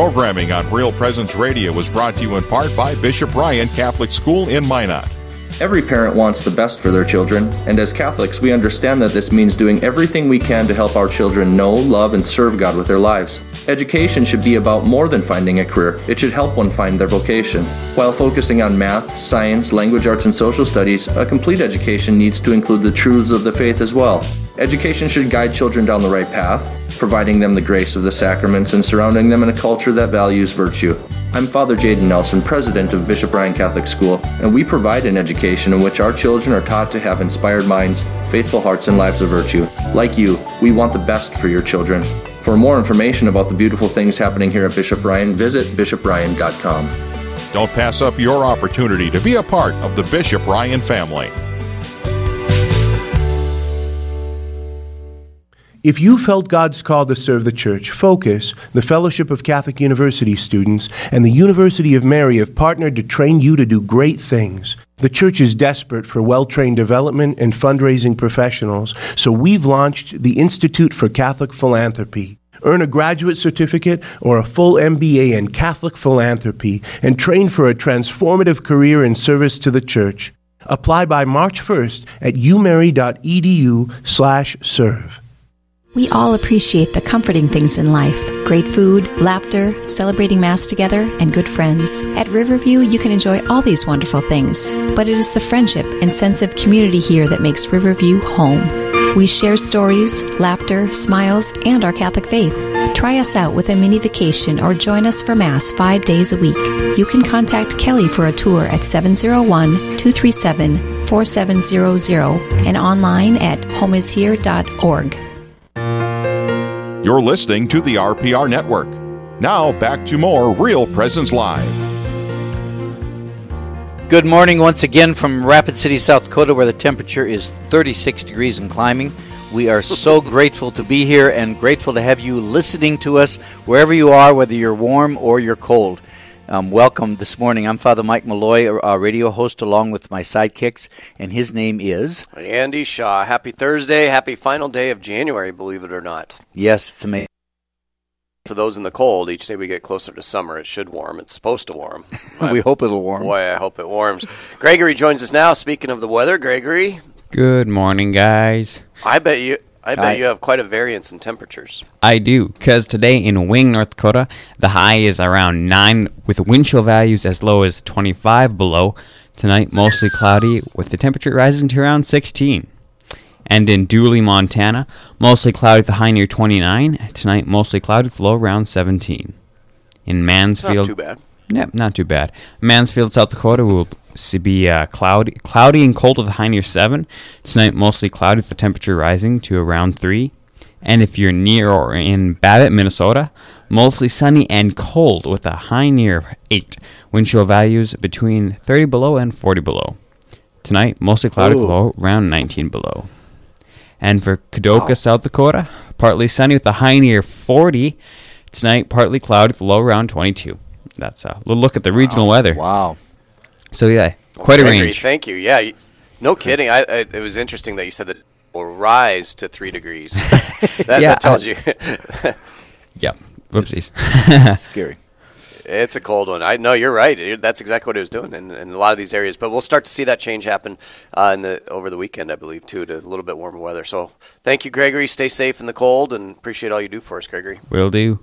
Programming on Real Presence Radio was brought to you in part by Bishop Ryan Catholic School in Minot. Every parent wants the best for their children, and as Catholics, we understand that this means doing everything we can to help our children know, love, and serve God with their lives. Education should be about more than finding a career, it should help one find their vocation. While focusing on math, science, language arts, and social studies, a complete education needs to include the truths of the faith as well. Education should guide children down the right path, providing them the grace of the sacraments and surrounding them in a culture that values virtue. I'm Father Jaden Nelson, president of Bishop Ryan Catholic School, and we provide an education in which our children are taught to have inspired minds, faithful hearts, and lives of virtue. Like you, we want the best for your children. For more information about the beautiful things happening here at Bishop Ryan, visit bishopryan.com. Don't pass up your opportunity to be a part of the Bishop Ryan family. If you felt God's call to serve the church, Focus, the Fellowship of Catholic University students, and the University of Mary have partnered to train you to do great things. The church is desperate for well trained development and fundraising professionals, so we've launched the Institute for Catholic Philanthropy. Earn a graduate certificate or a full MBA in Catholic philanthropy and train for a transformative career in service to the church. Apply by March 1st at umary.edu/serve. We all appreciate the comforting things in life great food, laughter, celebrating Mass together, and good friends. At Riverview, you can enjoy all these wonderful things, but it is the friendship and sense of community here that makes Riverview home. We share stories, laughter, smiles, and our Catholic faith. Try us out with a mini vacation or join us for Mass five days a week. You can contact Kelly for a tour at 701 237 4700 and online at homeishere.org. You're listening to the RPR Network. Now, back to more Real Presence Live. Good morning once again from Rapid City, South Dakota, where the temperature is 36 degrees and climbing. We are so grateful to be here and grateful to have you listening to us wherever you are, whether you're warm or you're cold. Um, welcome this morning. I'm Father Mike Mulloy, a radio host, along with my sidekicks, and his name is Andy Shaw. Happy Thursday. Happy final day of January, believe it or not. Yes, it's amazing. For those in the cold, each day we get closer to summer, it should warm. It's supposed to warm. we hope it'll warm. Boy, I hope it warms. Gregory joins us now. Speaking of the weather, Gregory. Good morning, guys. I bet you. I bet I, you have quite a variance in temperatures. I do, because today in Wing, North Dakota, the high is around 9 with wind chill values as low as 25 below. Tonight, mostly cloudy with the temperature rising to around 16. And in Dooley, Montana, mostly cloudy with the high near 29. Tonight, mostly cloudy with low around 17. In Mansfield. Not too bad. Yep, not too bad. Mansfield, South Dakota will be uh, cloudy, cloudy and cold with a high near 7. Tonight, mostly cloudy with the temperature rising to around 3. And if you're near or in Babbitt, Minnesota, mostly sunny and cold with a high near 8. Wind chill values between 30 below and 40 below. Tonight, mostly cloudy with low around 19 below. And for Kadoka, wow. South Dakota, partly sunny with a high near 40. Tonight, partly cloudy with low around 22. That's a little look at the regional wow. weather. Wow. So yeah, quite a range. Thank you. Yeah, no kidding. I, I, it was interesting that you said that it will rise to three degrees. that, yeah, that tells you. yeah. Whoopsies. scary. It's a cold one. I know you're right. That's exactly what it was doing in, in a lot of these areas. But we'll start to see that change happen uh, in the over the weekend, I believe, too, to a little bit warmer weather. So thank you, Gregory. Stay safe in the cold, and appreciate all you do for us, Gregory. Will do.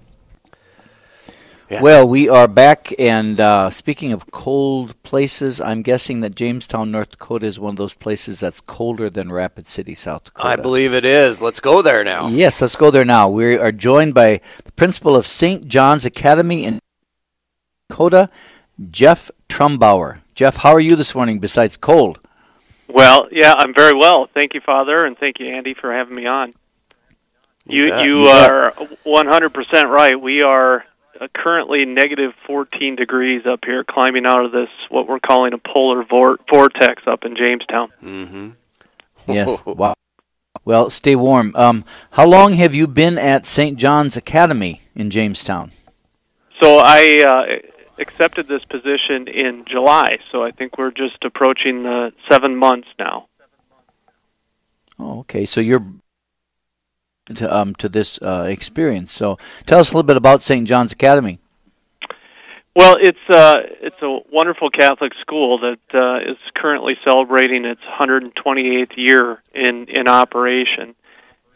Yeah. Well, we are back, and uh, speaking of cold places, I'm guessing that Jamestown, North Dakota is one of those places that's colder than Rapid City, South Dakota. I believe it is. Let's go there now. Yes, let's go there now. We are joined by the principal of St. John's Academy in Dakota, Jeff Trumbauer. Jeff, how are you this morning besides cold? Well, yeah, I'm very well. Thank you, Father, and thank you, Andy, for having me on. You you, you are 100% right. We are currently negative 14 degrees up here, climbing out of this what we're calling a polar vor- vortex up in Jamestown. Mm-hmm. yes. Wow. Well, stay warm. Um, how long have you been at St. John's Academy in Jamestown? So I uh, accepted this position in July, so I think we're just approaching the seven months now. Oh, okay. So you're to um, to this uh, experience. So tell us a little bit about St. John's Academy. Well, it's uh, it's a wonderful Catholic school that uh, is currently celebrating its 128th year in in operation,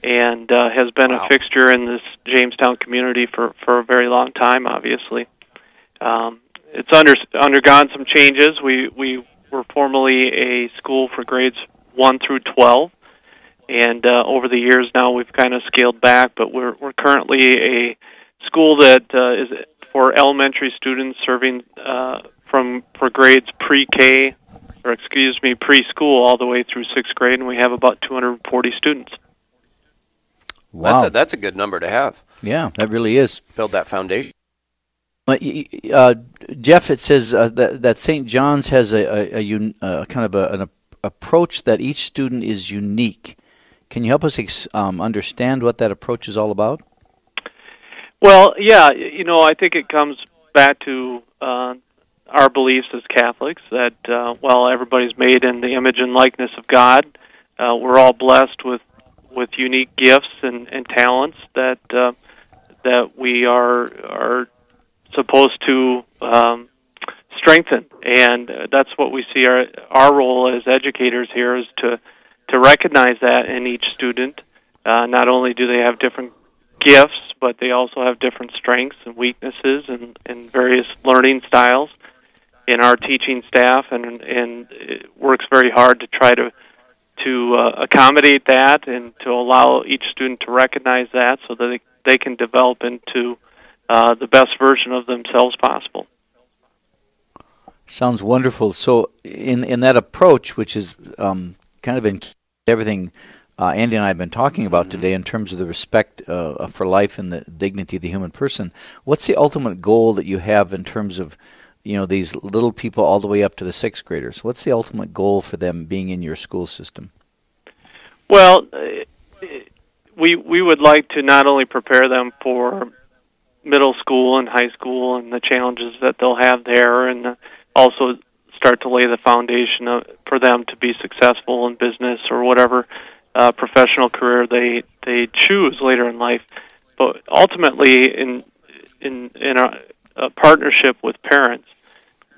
and uh, has been wow. a fixture in this Jamestown community for for a very long time. Obviously, um, it's under undergone some changes. We we were formerly a school for grades one through 12, and uh, over the years now we've kind of scaled back, but we're we're currently a school that uh, is for elementary students serving uh, from for grades pre-K or excuse me preschool all the way through sixth grade, and we have about 240 students. Wow, that's a, that's a good number to have. Yeah, that really is. Build that foundation. Uh, Jeff, it says uh, that, that St. John's has a, a, a uh, kind of a, an approach that each student is unique. Can you help us ex- um, understand what that approach is all about? Well, yeah, you know, I think it comes back to uh, our beliefs as Catholics that uh, while everybody's made in the image and likeness of God, uh, we're all blessed with with unique gifts and, and talents that uh, that we are are supposed to um, strengthen, and uh, that's what we see our our role as educators here is to to recognize that in each student. Uh, not only do they have different gifts, but they also have different strengths and weaknesses and, and various learning styles in our teaching staff, and and it works very hard to try to to uh, accommodate that and to allow each student to recognize that so that they, they can develop into uh, the best version of themselves possible. Sounds wonderful. So, in in that approach, which is um, kind of in everything uh, Andy and I have been talking about mm-hmm. today in terms of the respect uh, for life and the dignity of the human person. What's the ultimate goal that you have in terms of, you know, these little people all the way up to the sixth graders? What's the ultimate goal for them being in your school system? Well, uh, we we would like to not only prepare them for middle school and high school and the challenges that they'll have there, and also start to lay the foundation for them to be successful in business or whatever uh, professional career they they choose later in life. But ultimately, in in in a, a partnership with parents,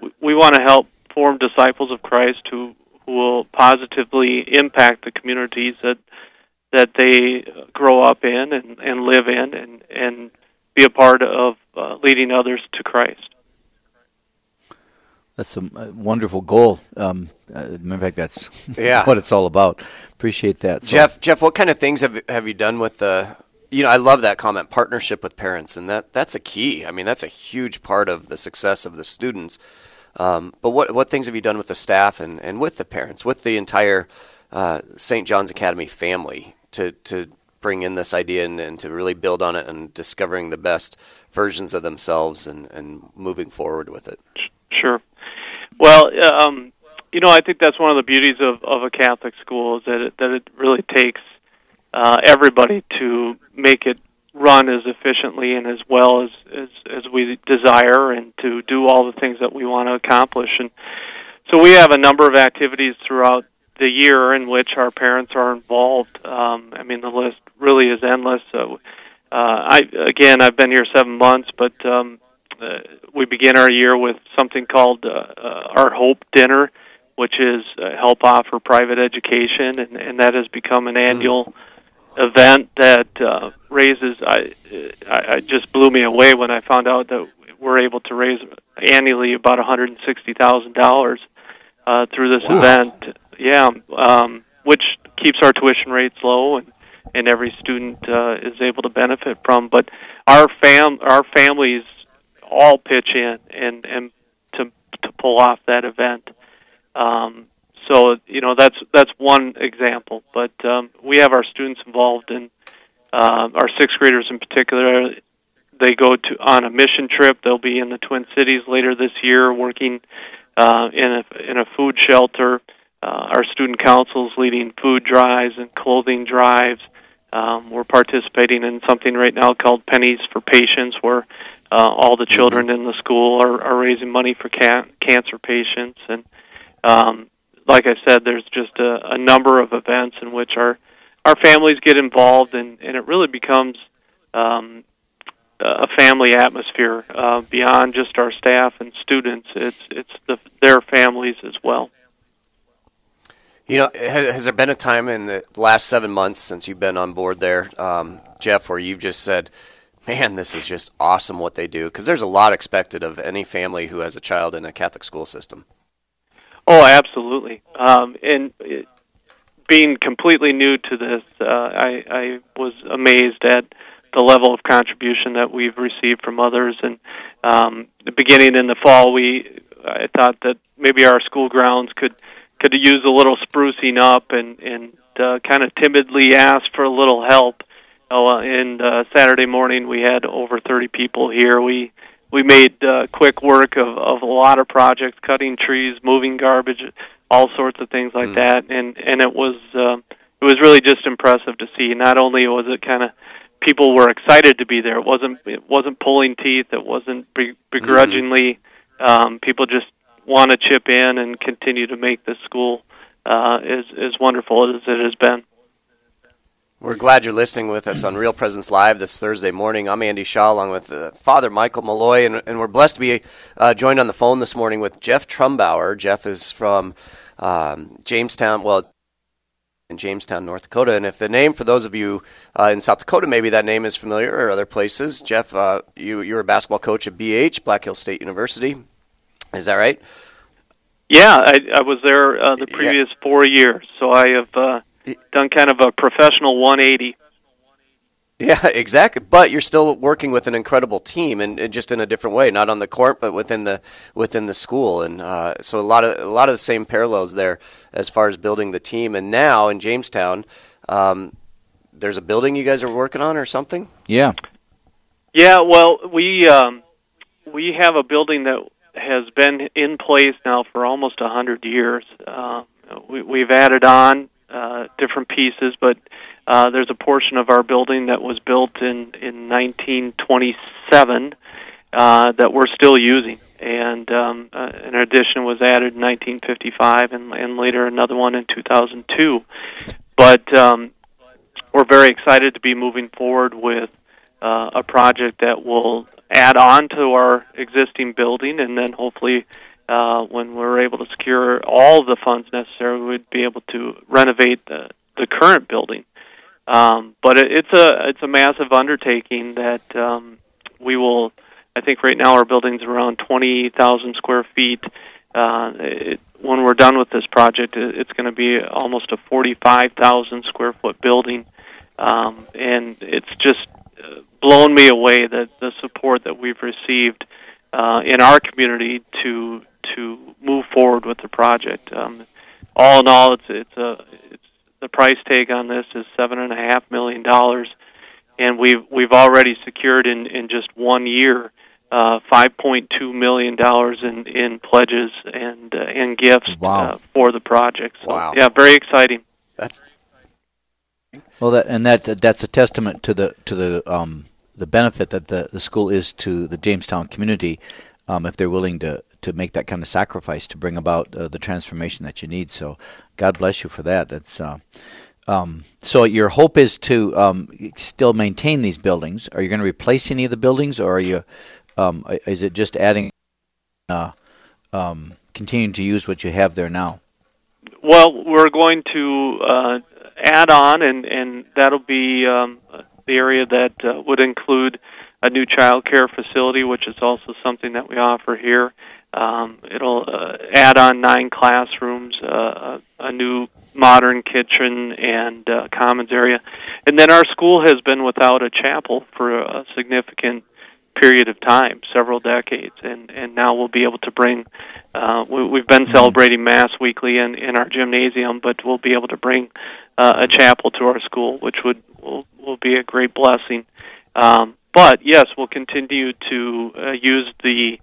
we, we want to help form disciples of Christ who who will positively impact the communities that that they grow up in and, and live in and and be a part of uh, leading others to Christ. That's a wonderful goal. Um, uh, in fact, that's yeah. what it's all about. Appreciate that, so. Jeff. Jeff, what kind of things have have you done with the? You know, I love that comment, partnership with parents, and that that's a key. I mean, that's a huge part of the success of the students. Um, but what what things have you done with the staff and, and with the parents, with the entire uh, St. John's Academy family to to bring in this idea and, and to really build on it and discovering the best versions of themselves and, and moving forward with it? Sure. Well, um, you know, I think that's one of the beauties of, of a Catholic school is that it, that it really takes uh, everybody to make it run as efficiently and as well as, as as we desire, and to do all the things that we want to accomplish. And so we have a number of activities throughout the year in which our parents are involved. Um, I mean, the list really is endless. So, uh, I again, I've been here seven months, but um, uh, we begin our year with something called uh, uh, our Hope Dinner, which is uh, help offer private education, and, and that has become an annual mm. event that uh, raises. I, I, I just blew me away when I found out that we're able to raise annually about one hundred and sixty thousand dollars uh, through this wow. event. Yeah, um, which keeps our tuition rates low and and every student uh, is able to benefit from. But our fam our families all pitch in and and to to pull off that event. Um, so you know that's that's one example, but um, we have our students involved in uh, our sixth graders in particular. They go to on a mission trip. They'll be in the Twin Cities later this year, working uh, in a in a food shelter. Uh, our student councils leading food drives and clothing drives. Um, we're participating in something right now called Pennies for Patients, where uh, all the children mm-hmm. in the school are, are raising money for can- cancer patients, and um, like I said, there's just a, a number of events in which our our families get involved, and, and it really becomes um, a family atmosphere uh, beyond just our staff and students. It's it's the, their families as well. You know, has, there been a time in the last seven months since you've been on board there, um, Jeff, where you've just said, "Man, this is just awesome what they do"? Because there's a lot expected of any family who has a child in a Catholic school system. Oh, absolutely. Um, and it, being completely new to this, uh, I, I was amazed at the level of contribution that we've received from others. And um, beginning in the fall, we I thought that maybe our school grounds could could use a little sprucing up, and and uh, kind of timidly asked for a little help. Oh, and uh, Saturday morning we had over 30 people here. We we made uh, quick work of, of a lot of projects, cutting trees, moving garbage, all sorts of things like mm. that, and and it was uh, it was really just impressive to see. Not only was it kind of people were excited to be there, it wasn't it wasn't pulling teeth, it wasn't begrudgingly. Mm-hmm. Um, people just want to chip in and continue to make this school uh, as as wonderful as it has been. We're glad you're listening with us on Real Presence Live this Thursday morning. I'm Andy Shaw along with uh, Father Michael Mulloy, and, and, we're blessed to be uh, joined on the phone this morning with Jeff Trumbauer. Jeff is from um, Jamestown, well, in Jamestown, North Dakota. And if the name, for those of you uh, in South Dakota, maybe that name is familiar or other places, Jeff, uh, you, you're a basketball coach at BH, Black Hills State University. Is that right? Yeah, I, I was there uh, the previous yeah. four years, so I have done kind of a professional 180. Yeah, exactly. But you're still working with an incredible team, and, and, just in a different way, not on the court, but within the within the school. And uh, so a lot of a lot of the same parallels there as far as building the team. And now in Jamestown, um, there's a building you guys are working on, or something. Yeah. Yeah. Well, we um, we have a building that has been in place now for almost a hundred years. Uh, we, we've added on uh, different pieces, but uh, there's a portion of our building that was built in in 1927 uh, that we're still using, and um, uh, an addition was added in 1955, and, and later another one in 2002. But um, we're very excited to be moving forward with uh, a project that will add on to our existing building, and then hopefully uh, when we're able to secure all the funds necessary, we'd be able to renovate the, the current building. Um, but it, it's a it's a massive undertaking that um, we will. I think right now our building's around twenty thousand square feet. Uh, it, when we're done with this project, it, it's going to be almost a forty-five thousand square foot building, um, and it's just uh, blown me away that the support that we've received uh, in our community to to move forward with the project. Um, all in all, it's it's a it's the price tag on this is seven and a half million dollars, and we've we've already secured in in just one year uh, five point two million dollars in in pledges and uh, and gifts wow. uh, for the project. So, wow! Yeah, very exciting. That's well, that, and that that's a testament to the to the um, the benefit that the, the school is to the Jamestown community um, if they're willing to to make that kind of sacrifice to bring about uh, the transformation that you need. So, God bless you for that. That's uh, um, so. Your hope is to um, still maintain these buildings. Are you going to replace any of the buildings, or are you? Um, is it just adding, uh, um, continuing to use what you have there now? Well, we're going to uh, add on, and and that'll be um, the area that uh, would include a new child care facility, which is also something that we offer here. Um, it'll uh, add on nine classrooms, uh, a, a new modern kitchen and uh, commons area. And then our school has been without a chapel for a significant period of time, several decades, and and now we'll be able to bring. Uh, we, we've been mm-hmm. celebrating Mass weekly in in our gymnasium, but we'll be able to bring uh, a chapel to our school, which would will will be a great blessing. Um, but yes, we'll continue to uh, use the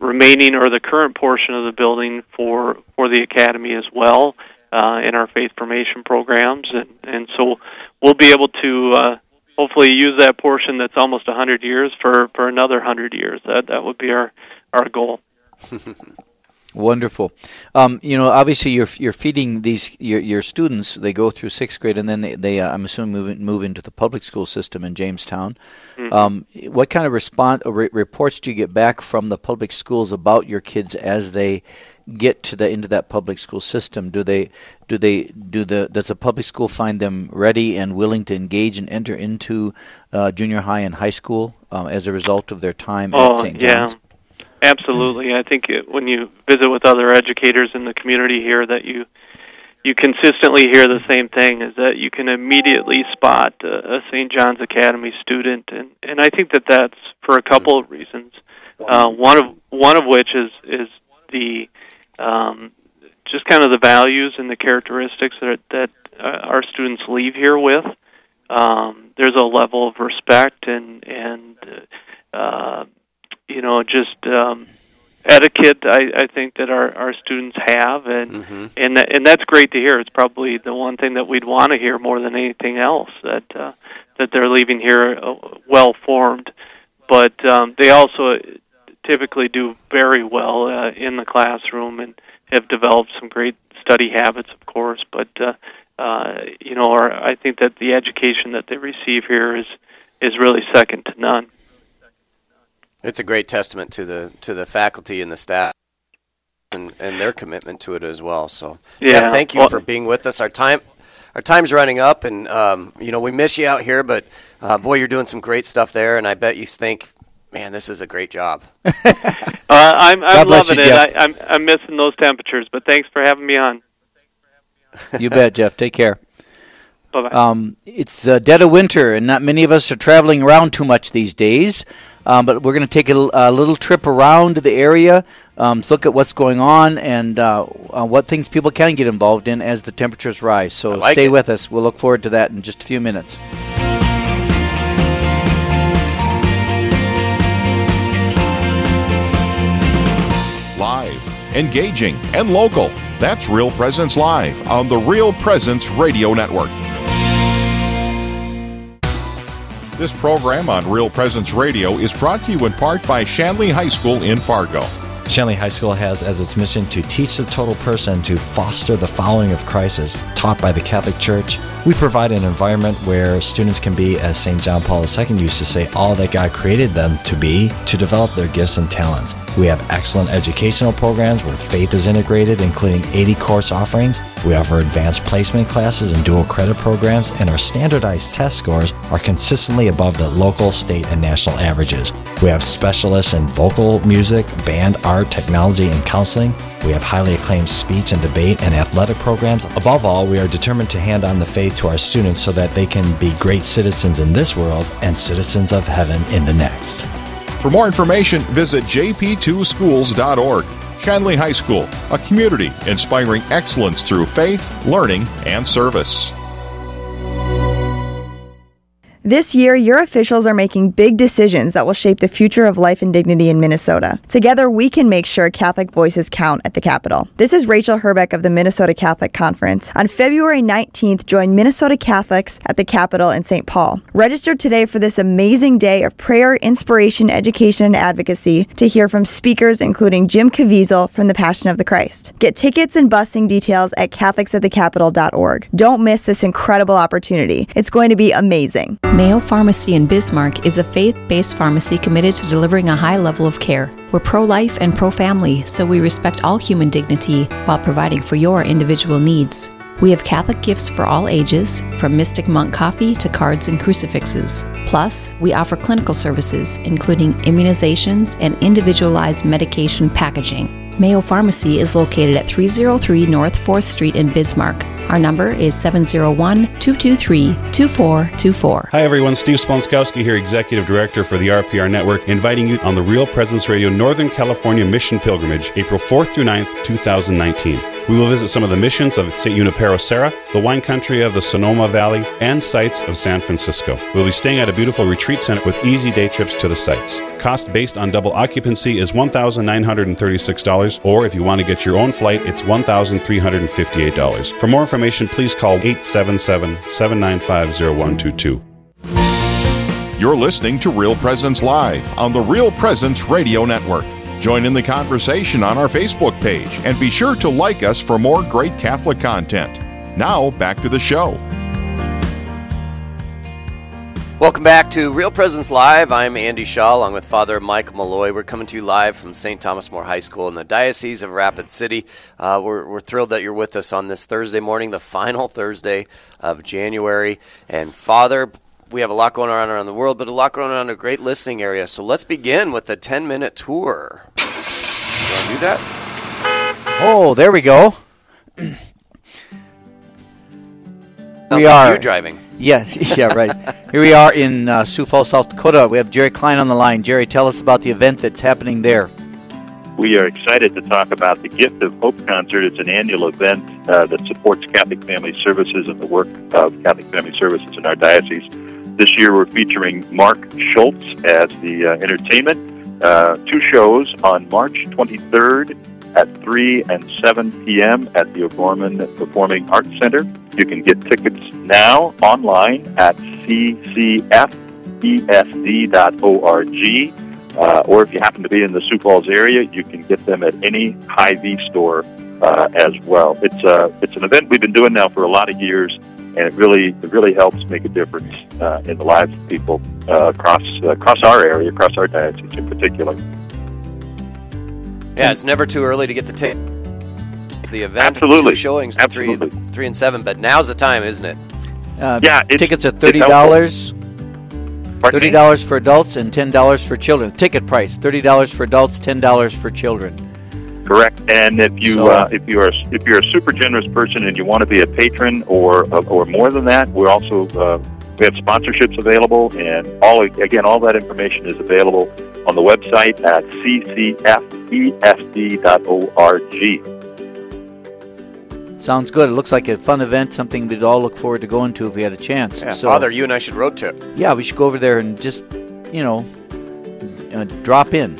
remaining or the current portion of the building for for the academy as well uh, in our faith formation programs, and and so we'll be able to uh, hopefully use that portion that's almost a hundred years for for another hundred years. That that would be our our goal. Wonderful. Um, you know, obviously, you're you're feeding these your, your students. They go through sixth grade, and then they, they uh, I'm assuming move in, move into the public school system in Jamestown. Mm-hmm. Um, what kind of response re- reports do you get back from the public schools about your kids as they get to the into that public school system? Do they do they do the does the public school find them ready and willing to engage and enter into uh, junior high and high school um, as a result of their time oh, at St. John's? Yeah. Absolutely, I think it, when you visit with other educators in the community here, that you you consistently hear the same thing: is that you can immediately spot a, a St. John's Academy student, and and I think that that's for a couple of reasons. Uh, one of one of which is is the um, just kind of the values and the characteristics that that uh, our students leave here with. Um, there's a level of respect and and uh, you know just um, etiquette I, I think that our, our students have and mm-hmm. and that, and that's great to hear. It's probably the one thing that we'd want to hear more than anything else that uh, that they're leaving here uh, well formed, but um, they also typically do very well uh, in the classroom and have developed some great study habits, of course. But uh, uh, you know, our, I think that the education that they receive here is is really second to none. It's a great testament to the to the faculty and the staff and, and their commitment to it as well. So, yeah, Jeff, thank you well, for being with us. Our time our time's running up, and um, you know we miss you out here, but uh, boy, you're doing some great stuff there, and I bet you think, man, this is a great job. uh, I'm I'm loving you, it. I, I'm I'm missing those temperatures, but thanks for having me on. you bet, Jeff. Take care. Bye-bye. Um, it's the dead of winter, and not many of us are traveling around too much these days. Um, but we're going to take a, a, little trip around the area, um, look at what's going on, and uh, uh, what things people can get involved in as the temperatures rise. So like stay it. with us. We'll look forward to that in just a few minutes. Live, engaging, and local. That's Real Presence Live on the Real Presence Radio Network. This program on Real Presence Radio is brought to you in part by Shanley High School in Fargo. Shanley High School has as its mission to teach the total person to foster the following of Christ as taught by the Catholic Church. We provide an environment where students can be, as St. John Paul II used to say, all that God created them to be to develop their gifts and talents. We have excellent educational programs where faith is integrated, including 80 course offerings. We offer advanced placement classes and dual credit programs, and our standardized test scores are consistently above the local, state, and national averages. We have specialists in vocal music, band, art, technology, and counseling. We have highly acclaimed speech and debate and athletic programs. Above all, we are determined to hand on the faith to our students so that they can be great citizens in this world and citizens of heaven in the next. For more information, visit jp2schools.org. Shanley High School, a community inspiring excellence through faith, learning, and service. This year, your officials are making big decisions that will shape the future of life and dignity in Minnesota. Together, we can make sure Catholic voices count at the Capitol. This is Rachel Herbeck of the Minnesota Catholic Conference. On February 19th, join Minnesota Catholics at the Capitol in St. Paul. Register today for this amazing day of prayer, inspiration, education, and advocacy to hear from speakers including Jim Caviezel from the Passion of the Christ. Get tickets and busing details at catholicsatthecapitol.org. Don't miss this incredible opportunity. It's going to be amazing. Mayo Pharmacy in Bismarck is a faith based pharmacy committed to delivering a high level of care. We're pro life and pro family, so we respect all human dignity while providing for your individual needs. We have Catholic gifts for all ages, from Mystic Monk coffee to cards and crucifixes. Plus, we offer clinical services, including immunizations and individualized medication packaging. Mayo Pharmacy is located at 303 North 4th Street in Bismarck. Our number is 701 223 2424. Hi, everyone. Steve Splonskowski here, Executive Director for the RPR Network, inviting you on the Real Presence Radio Northern California Mission Pilgrimage, April 4th through 9th, 2019. We will visit some of the missions of St. Junipero Serra, the wine country of the Sonoma Valley, and sites of San Francisco. We'll be staying at a beautiful retreat center with easy day trips to the sites. Cost based on double occupancy is $1,936, or if you want to get your own flight, it's $1,358. For more information, please call 877 795 0122. You're listening to Real Presence Live on the Real Presence Radio Network. Join in the conversation on our Facebook page and be sure to like us for more great Catholic content. Now, back to the show. Welcome back to Real Presence Live. I'm Andy Shaw along with Father Michael Mulloy. We're coming to you live from St. Thomas More High School in the Diocese of Rapid City. Uh, we're, we're thrilled that you're with us on this Thursday morning, the final Thursday of January. And Father, we have a lot going on around the world, but a lot going on in a great listening area. So let's begin with the 10 minute tour. You want to do that? Oh, there we go. We like are you driving. Yeah, yeah, right. Here we are in uh, Sioux Falls, South Dakota. We have Jerry Klein on the line. Jerry, tell us about the event that's happening there. We are excited to talk about the Gift of Hope concert. It's an annual event uh, that supports Catholic Family Services and the work of Catholic Family Services in our diocese. This year, we're featuring Mark Schultz as the uh, entertainment. Uh, two shows on March 23rd at 3 and 7 p.m. at the O'Gorman Performing Arts Center. You can get tickets now online at ccfesd.org. Uh, or if you happen to be in the Sioux Falls area, you can get them at any Hy-Vee store uh, as well. It's uh, it's an event we've been doing now for a lot of years, and it really it really helps make a difference uh, in the lives of people uh, across across our area, across our diocese in particular. Yeah, it's never too early to get the ticket. It's the event. Absolutely. Two showings, the three, Absolutely. three and seven. But now's the time, isn't it? Uh, Yeah, it's- tickets are thirty dollars. Thirty dollars for adults and ten dollars for children. Ticket price: thirty dollars for adults, ten dollars for children. Correct. And if you So- uh, if you are if you're a super generous person and you want to be a patron or uh, or more than that, we're also uh, we have sponsorships available, and all again all that information is available on the website at ccfesd.org. Sounds good. It looks like a fun event, something we'd all look forward to going to if we had a chance. Yeah, So- Father, you and I should road trip. Yeah, we should go over there and just, you know, uh, drop in.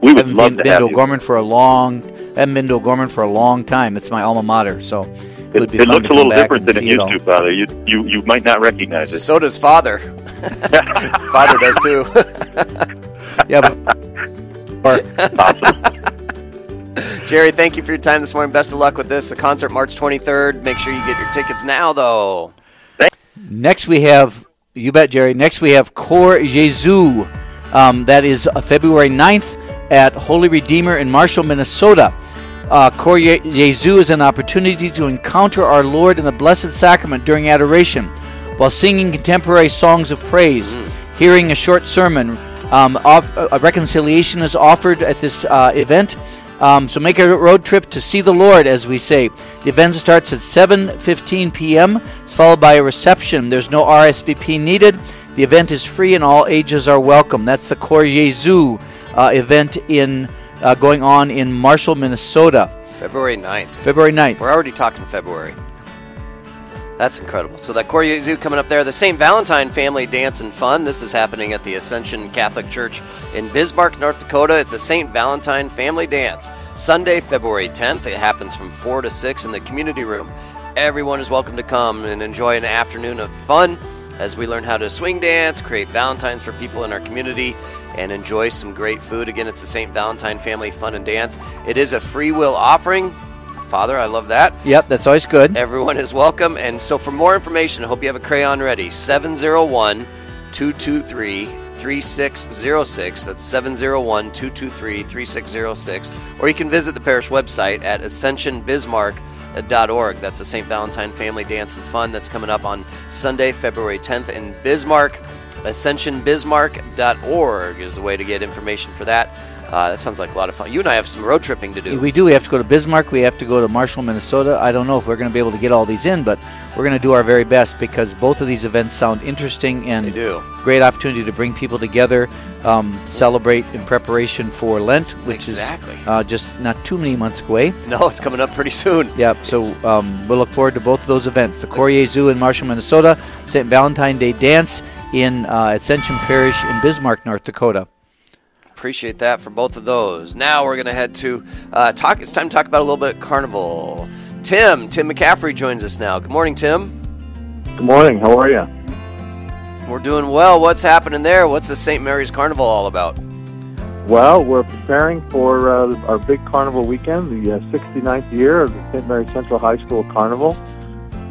We would haven't love been, to been have to you. For a long. Haven't been to O'Gorman for a long time. It's my alma mater, so it, It, would be it fun looks to a little different than it see used to, Father. You, you you might not recognize it. So does Father. Father does too. Yeah, but Jerry, thank you for your time this morning. Best of luck with this. The concert March 23rd. Make sure you get your tickets now, though. Next we have, you bet, Jerry. Next we have Cor Jesu. Um, that is uh, February 9th at Holy Redeemer in Marshall, Minnesota. Uh, Cor Je- Jesu is an opportunity to encounter our Lord in the Blessed Sacrament during adoration, while singing contemporary songs of praise, hearing a short sermon. Um, off, a reconciliation is offered at this uh, event. Um, so make a road trip to see the Lord, as we say. The event starts at 7:15 p.m. It's followed by a reception. There's no RSVP needed. The event is free and all ages are welcome. That's the Cor Jesu uh, event in uh, going on in Marshall, Minnesota, February 9th. February 9th. We're already talking February. That's incredible. So that Cor Jesu coming up there. The St. Valentine Family Dance and Fun. This is happening at the Ascension Catholic Church in Bismarck, North Dakota. It's a St. Valentine Family Dance. Sunday, February 10th. It happens from 4 to 6 in the community room. Everyone is welcome to come and enjoy an afternoon of fun as we learn how to swing dance, create Valentines for people in our community, and enjoy some great food. Again, it's the St. Valentine Family Fun and Dance. It is a free will offering. Father, I love that. Yep, that's always good. Everyone is welcome. And so, for more information, I hope you have a crayon ready. 701 223 3606. That's 701 223 3606. Or you can visit the parish website at ascensionbismarck.org. That's the St. Valentine Family Dance and Fun that's coming up on Sunday, February 10th in Bismarck. Ascensionbismarck.org is the way to get information for that. Uh, that sounds like a lot of fun. You and I have some road tripping to do. We do. We have to go to Bismarck. We have to go to Marshall, Minnesota. I don't know if we're going to be able to get all these in, but we're going to do our very best because both of these events sound interesting and great opportunity to bring people together, um, celebrate in preparation for Lent, which Exactly. is uh, just not too many months away. No, it's coming up pretty soon. Yep. So um, we'll look forward to both of those events: the Cor Jesu in Marshall, Minnesota, St. Valentine Day Dance in uh, Ascension Parish in Bismarck, North Dakota. Appreciate that for both of those. Now we're going to head to uh, talk. It's time to talk about a little bit carnival. Tim, Tim McCaffrey joins us now. Good morning, Tim. Good morning. How are you? We're doing well. What's happening there? What's the St. Mary's Carnival all about? Well, we're preparing for uh, our big carnival weekend, the uh, 69th year of the St. Mary Central High School Carnival.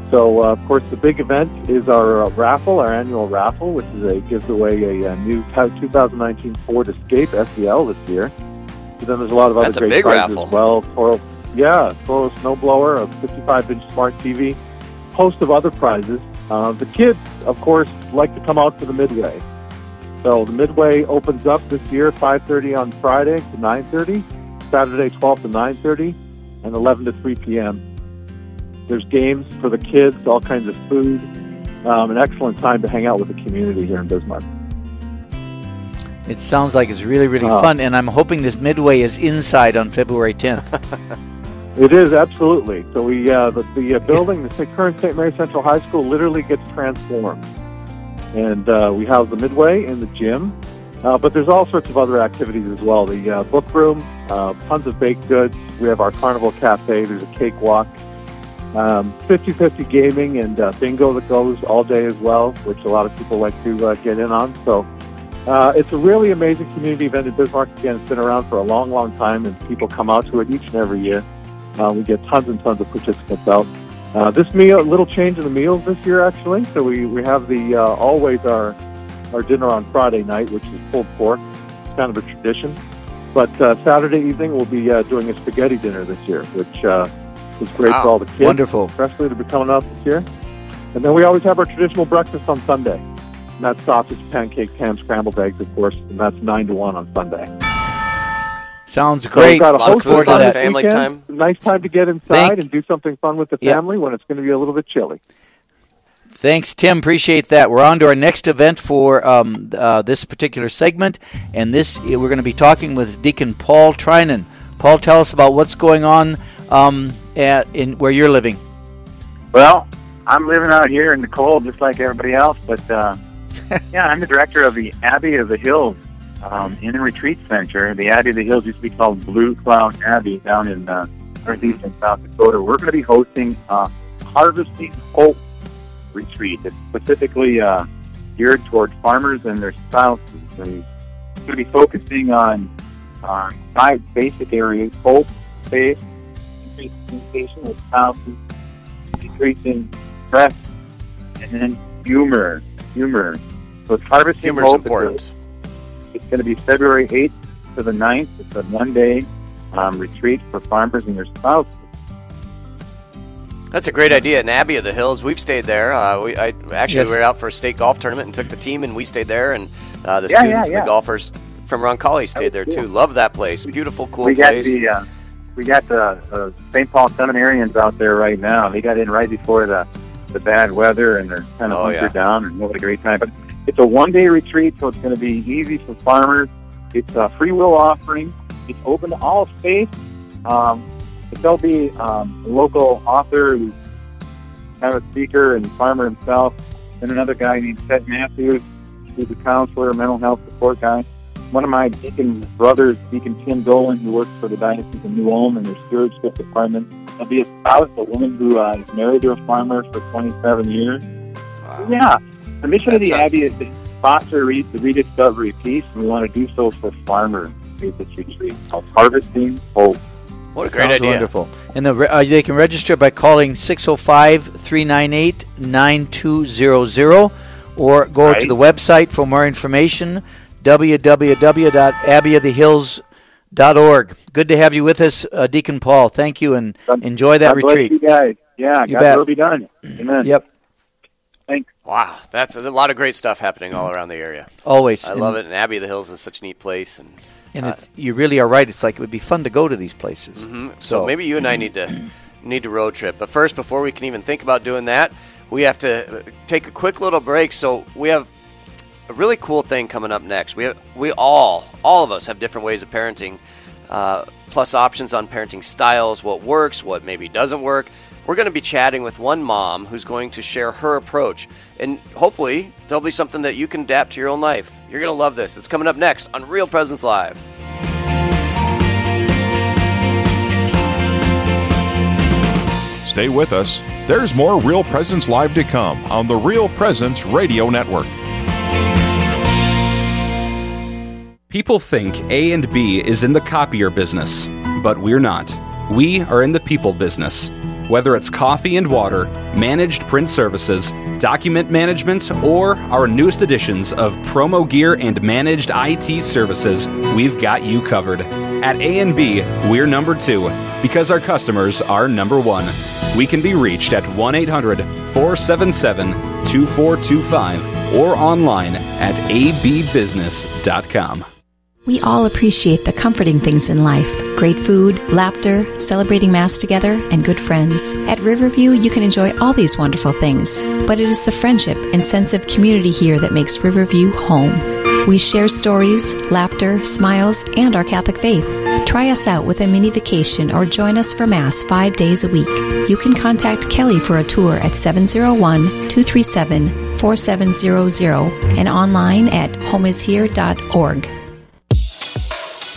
So, uh, of course, the big event is our uh, raffle, our annual raffle, which is a gives away a, a new 2019 Ford Escape SEL this year. But then there's a lot of other That's great prizes raffle. as well. Toro, yeah, Toro snowblower, a 55-inch smart TV, host of other prizes. Uh, the kids, of course, like to come out to the Midway. So the Midway opens up this year 5:30 on Friday to 9:30, Saturday 12 to 9:30, and 11 to 3 p.m. There's games for the kids, all kinds of food, um, an excellent time to hang out with the community here in Bismarck. It sounds like it's really, really Oh. fun, and I'm hoping this midway is inside on February 10th. It is absolutely. So we uh, the, the uh, building, the current St. Mary Central High School, literally gets transformed, and uh, we house the midway in the gym. Uh, but there's all sorts of other activities as well. The uh, book room, uh, tons of baked goods. We have our carnival cafe. There's a cakewalk. Um, 50-50 gaming and uh, bingo that goes all day as well, which a lot of people like to uh, get in on. So uh, it's a really amazing community event in Bismarck. Again, it's been around for a long, long time, and people come out to it each and every year. Uh, we get tons and tons of participants out. Uh, this meal, a little change in the meals this year, actually. So we, we have the uh, always our our dinner on Friday night, which is pulled pork. It's kind of a tradition. But uh, Saturday evening, we'll be uh, doing a spaghetti dinner this year, which uh, is great Wow. for all the kids. Wonderful. Especially to be coming out this year. And then we always have our traditional breakfast on Sunday. And that's sausage, pancake, ham, scrambled eggs, of course. And that's 9 to 1 on Sunday. Sounds great. we've got a Look host forward of to fun that. this weekend. Nice time to get inside Thank- and do something fun with the Yep. family when it's going to be a little bit chilly. Thanks, Tim. Appreciate that. We're on to our next event for um, uh, this particular segment, and this we're going to be talking with Deacon Paul Trinan. Paul, tell us about what's going on um, at in where you're living. Well, I'm living out here in the cold just like everybody else, but uh, yeah, I'm the director of the Abbey of the Hills um, in a retreat center. The Abbey of the Hills used to be called Blue Cloud Abbey down in uh, northeastern South Dakota. We're going to be hosting a Harvesting Hope retreat. It's specifically uh, geared toward farmers and their spouses. And it's going to be focusing on uh, five basic areas: hope, faith, increased communication with spouses, decreasing stress, and then humor. Humor. So it's harvesting Humor's hope. important. It's going to be February 8th to the 9th. It's a one-day um, retreat for farmers and their spouses. That's a great idea. In Abbey of the Hills, we've stayed there. Uh, we I, actually Yes. we were out for a state golf tournament and took the team, and we stayed there. And uh, the Yeah, students yeah, and the golfers from Roncalli stayed there too. Love that place. Beautiful, cool we got place. the uh, we got the uh, St. Paul seminarians out there right now. They got in right before the the bad weather, and they're kind of Oh, hunkered yeah. down and having a great time. But it's a one day retreat, so it's going to be easy for farmers. It's a free will offering. It's open to all faiths. Um, there'll be um, a local author who's kind of a speaker and farmer himself, and another guy named Seth Matthews, who's a counselor, mental health support guy. One of my deacon brothers, Deacon Tim Dolan, who works for the Diocese of New Ulm in their stewardship department. There'll be a spouse, a woman who uh, is married to a farmer for 27 years. Yeah, the mission of the sounds- Abbey is to foster re- the rediscovery of peace, and we want to do so for farmers. With this called Harvesting Hope. What a Sounds great idea. wonderful. And the, uh, they can register by calling 605 398 9200 or go to the website for more information www.abbeyofthehills.org. Good to have you with us, uh, Deacon Paul. Thank you and enjoy that God bless retreat. you guys. Yeah, You God bet. will be done. Amen. Yep. Thanks. Wow, that's a lot of great stuff happening all around the area. Always. I And- love it. And Abbey of the Hills is such a neat place. And, And uh, it's, you really are right. It's like it would be fun to go to these places. Mhm. So, maybe you and I need to need to road trip. But first, before we can even think about doing that, we have to uh, take a quick little break. So we have a really cool thing coming up next. We have, we all all of us have different ways of parenting, uh, plus options on parenting styles, what works, what maybe doesn't work. We're going to be chatting with one mom who's going to share her approach, and hopefully there'll be something that you can adapt to your own life. You're going to love this. It's coming up next on Real Presence Live. Stay with us. There's more Real Presence Live to come on the Real Presence Radio Network. People think A and B is in the copier business, but we're not. We are in the people business. Whether it's coffee and water, managed print services, document management, or our newest editions of promo gear and managed IT services, we've got you covered. At A&B, we're number 2 because our customers are number 1. We can be reached at 1-800-477-2425 or online at abbusiness.com. We all appreciate the comforting things in life great food, laughter, celebrating Mass together, and good friends. At Riverview, you can enjoy all these wonderful things, but it is the friendship and sense of community here that makes Riverview home. We share stories, laughter, smiles, and our Catholic faith. Try us out with a mini vacation or join us for Mass five days a week. You can contact Kelly for a tour at 701 237 4700 and online at homeishere.org.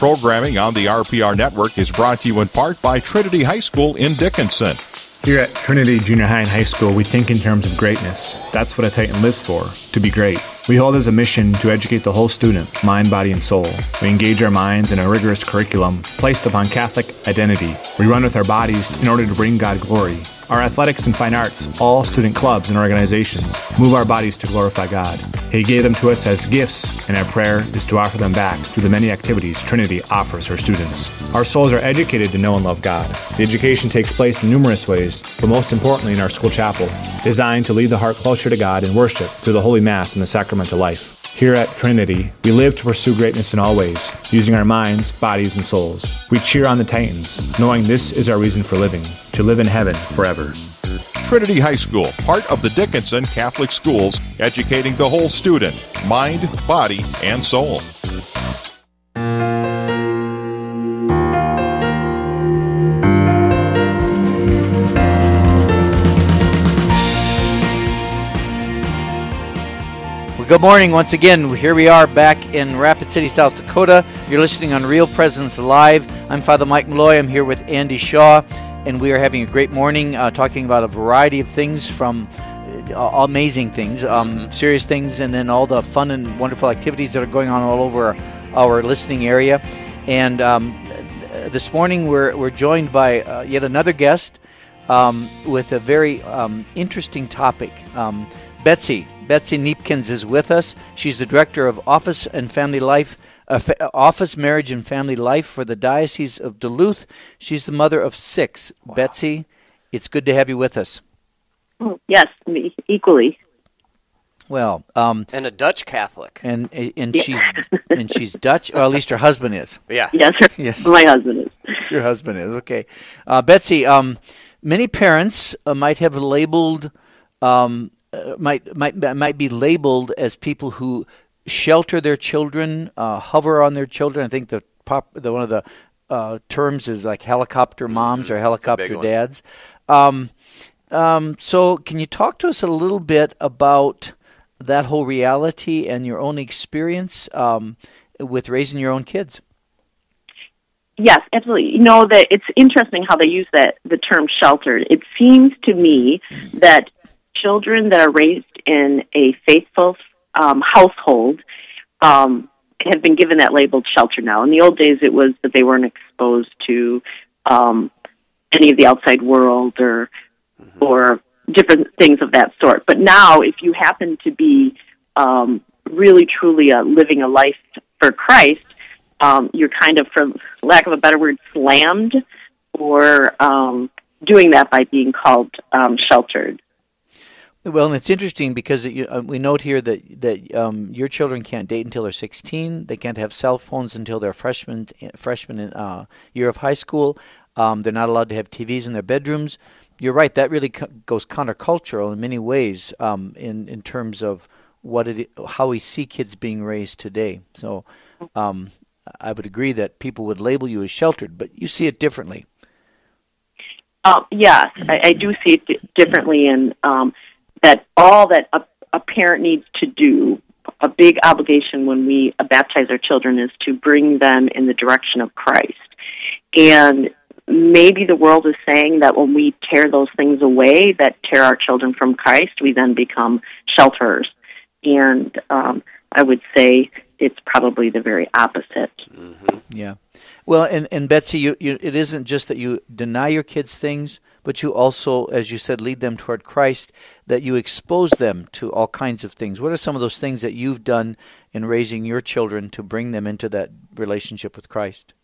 Programming on the RPR network is brought to you in part by Trinity High School in Dickinson. Here at Trinity Junior High and High School, we think in terms of greatness. That's what a Titan lives for, to be great. We hold as a mission to educate the whole student, mind, body, and soul. We engage our minds in a rigorous curriculum placed upon Catholic identity. We run with our bodies in order to bring God glory. Our athletics and fine arts, all student clubs and organizations, move our bodies to glorify God. He gave them to us as gifts, and our prayer is to offer them back through the many activities Trinity offers her students. Our souls are educated to know and love God. The education takes place in numerous ways, but most importantly in our school chapel, designed to lead the heart closer to God in worship through the Holy Mass and the sacramental life. Here at Trinity, we live to pursue greatness in all ways, using our minds, bodies, and souls. We cheer on the Titans, knowing this is our reason for living, to live in heaven forever. Trinity High School, part of the Dickinson Catholic Schools, educating the whole student, mind, body, and soul. Good morning once again. Here we are back in Rapid City, South Dakota. You're listening on Real Presence Live. I'm Father Mike Mulloy. I'm here with Andy Shaw, and we are having a great morning uh, talking about a variety of things from uh, amazing things, um, mm-hmm. serious things, and then all the fun and wonderful activities that are going on all over our listening area. And um, this morning we're, we're joined by uh, yet another guest um, with a very um, interesting topic. Um, Betsy, Betsy Kneepkens is with us. She's the director of Office and Family Life, Office Marriage and Family Life for the Diocese of Duluth. She's the mother of six. Wow. Betsy, it's good to have you with us. Oh, yes, me equally. Well, um, and a Dutch Catholic, and and yeah. she's and she's Dutch, or at least her husband is. Yeah. Yes. Her, yes. My husband is. Your husband is okay. Uh, Betsy, um, many parents uh, might have labeled um, uh, might might might be labeled as people who shelter their children, uh, hover on their children. I think the pop, the one of the uh, terms is like helicopter mm-hmm. moms mm-hmm. or helicopter dads. Um, um, so, can you talk to us a little bit about that whole reality and your own experience um, with raising your own kids? Yes, absolutely. You know that it's interesting how they use that the term sheltered. It seems to me that children that are raised in a faithful um, household um, have been given that labeled shelter now. In the old days, it was that they weren't exposed to um, any of the outside world or mm-hmm. or different things of that sort. But now, if you happen to be um, really truly uh, living a life for Christ, um, you're kind of, for lack of a better word, slammed or um, doing that by being called um, sheltered. Well, and it's interesting because it, uh, we note here that that um, your children can't date until they're 16. They can't have cell phones until they're freshmen freshman in uh, year of high school. Um, they're not allowed to have TVs in their bedrooms. You're right. That really co- goes countercultural in many ways um, in in terms of what it how we see kids being raised today. So, um, I would agree that people would label you as sheltered, but you see it differently. Uh, yes, I, I do see it differently, and um, that all that a, a parent needs to do, a big obligation when we baptize our children, is to bring them in the direction of Christ. And maybe the world is saying that when we tear those things away that tear our children from Christ, we then become shelters. And um, I would say it's probably the very opposite. Mm-hmm. Yeah. Well, and and Betsy, you, you it isn't just that you deny your kids things, but you also, as you said, lead them toward Christ. That you expose them to all kinds of things. What are some of those things that you've done in raising your children to bring them into that relationship with Christ?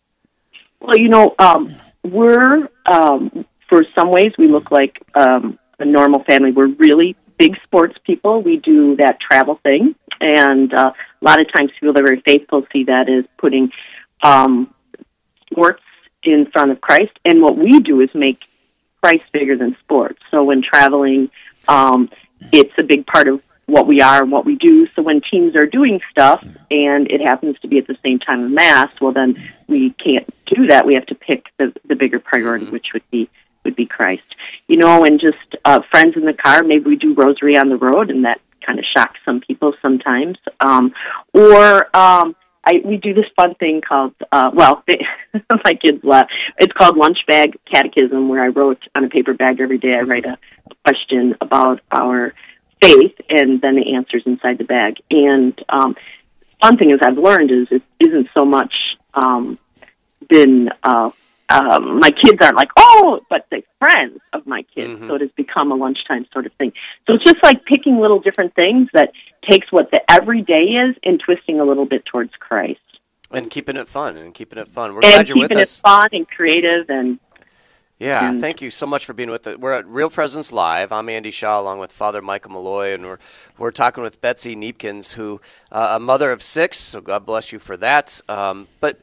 Well, you know, um, we're um, for some ways we look like um, a normal family. We're really big sports people. We do that travel thing, and uh, a lot of times people that are very faithful see that as putting um, sports in front of Christ. And what we do is make Christ bigger than sports. So when traveling, um, it's a big part of what we are and what we do. So when teams are doing stuff and it happens to be at the same time of mass, well then we can't do that. We have to pick the the bigger priority, which would be would be Christ. You know, and just uh, friends in the car. Maybe we do rosary on the road, and that kind of shocks some people sometimes. Um, or um, I we do this fun thing called uh, well, my kids laugh. It's called lunch bag catechism, where I wrote on a paper bag every day. I write a question about our faith, and then the answers inside the bag. And um, fun thing is I've learned is it isn't so much um, been uh, um, my kids aren't like oh, but the friends of my kids. Mm-hmm. So it has become a lunchtime sort of thing. So it's just like picking little different things that takes what the everyday is and twisting a little bit towards Christ. And keeping it fun and keeping it fun. We're and glad you're with us. keeping it fun and creative and Yeah, And- thank you so much for being with us. We're at Real Presence Live. I'm Andy Shaw, along with Father Michael Mulloy, and we're we're talking with Betsy Kneepkens, who uh, a mother of six. So God bless you for that. Um, but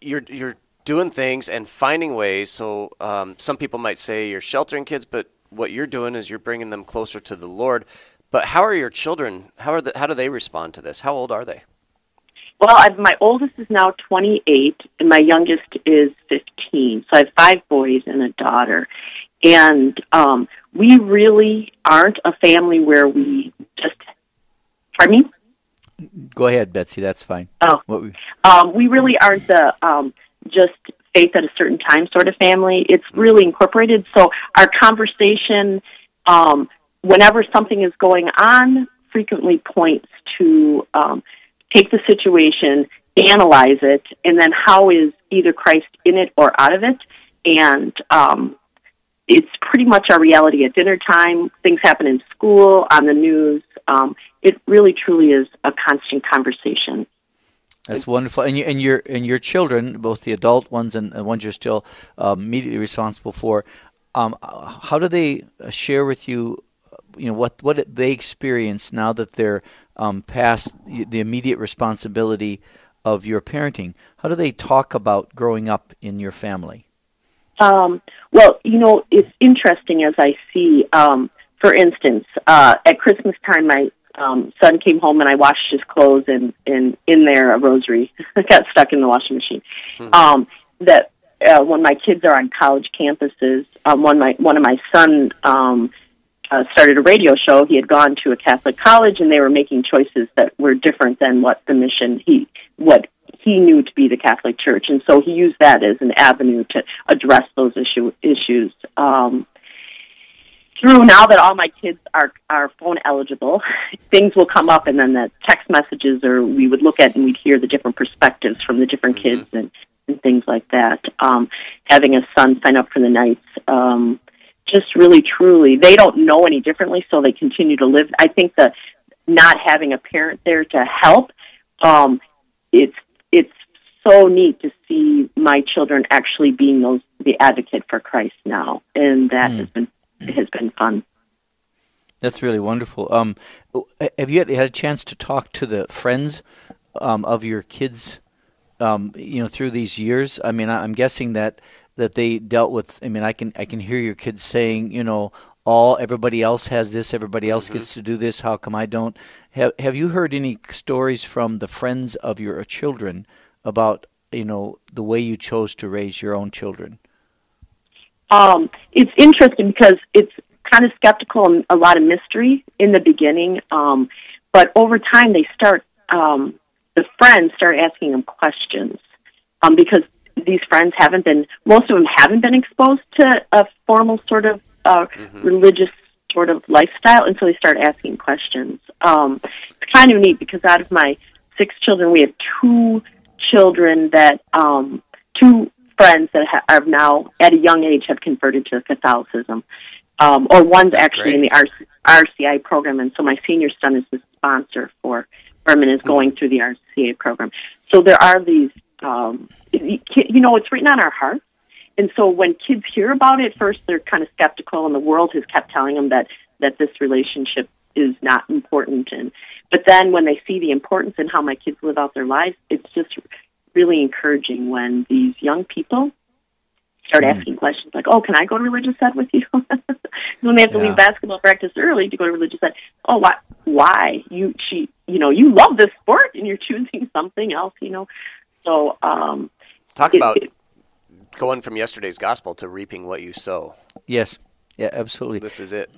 you're you're doing things and finding ways. So um, some people might say you're sheltering kids, but what you're doing is you're bringing them closer to the Lord. But how are your children? How are the, how do they respond to this? How old are they? Well, I've, my oldest is now 28, and my youngest is 15. So I have five boys and a daughter. And um, we really aren't a family where we just. Pardon me? Go ahead, Betsy. That's fine. Oh. What we, Um, we really aren't the um, just faith at a certain time sort of family. It's really incorporated. So our conversation, um, whenever something is going on, frequently points to um, take the situation, analyze it, and then how is either Christ in it or out of it. And um, it's pretty much our reality at dinner time. Things happen in school, on the news. Um, it really, truly is a constant conversation. That's wonderful, and you, and your and your children, both the adult ones and the ones you're still um, immediately responsible for. Um, how do they uh, share with you, you know, what what they experience now that they're um, past the immediate responsibility of your parenting? How do they talk about growing up in your family? Um, well, you know, it's interesting as I see, um, for instance, uh, at Christmas time, my um, son came home and I washed his clothes and, and in there a rosary got stuck in the washing machine. Um, that uh, when my kids are on college campuses, um, one my one of my son um, uh, started a radio show. He had gone to a Catholic college and they were making choices that were different than what the mission he what he knew to be the Catholic Church, and so he used that as an avenue to address those issue issues. Um, through now that all my kids are are phone eligible, things will come up, and then the text messages, or we would look at and we'd hear the different perspectives from the different kids and, and things like that. Um, having a son sign up for the Knights, um, just really truly, they don't know any differently, so they continue to live. I think that not having a parent there to help, um, it's it's so neat to see my children actually being those the advocate for Christ now, and that has been has been fun. That's really wonderful. Um, have you had, had a chance to talk to the friends um, of your kids? Um, you know, through these years. I mean, I- I'm guessing that that they dealt with. I mean, I can I can hear your kids saying, you know, all everybody else has this, everybody else gets to do this. How come I don't? Have Have you heard any stories from the friends of your children about you know the way you chose to raise your own children? Um, it's interesting because it's kind of skeptical and a lot of mystery in the beginning, um, but over time they start. Um, the friends start asking them questions um, because these friends haven't been. Most of them haven't been exposed to a formal sort of uh, religious sort of lifestyle, and so they start asking questions. Um, it's kind of neat because out of my six children. We have two children that um, two friends that ha- are now at a young age have converted to Catholicism, um, or one's actually in the R- RCIA program, and so my senior son is the sponsor for Furman is going through the RCIA program. So there are these, um, you know, it's written on our hearts. And so when kids hear about it, first they're kind of skeptical, and the world has kept telling them that that this relationship is not important. And but then when they see the importance and how my kids live out their lives, it's just really encouraging when these young people start Mm. asking questions like, "Oh, can I go to religious ed with you?" when they have to Yeah. leave basketball practice early to go to religious ed. Oh, why? Why you? She, you know, you love this sport and you're choosing something else. You know, so um, Talk it- about it- going from yesterday's gospel to reaping what you sow. Yes. Yeah, absolutely. This is it.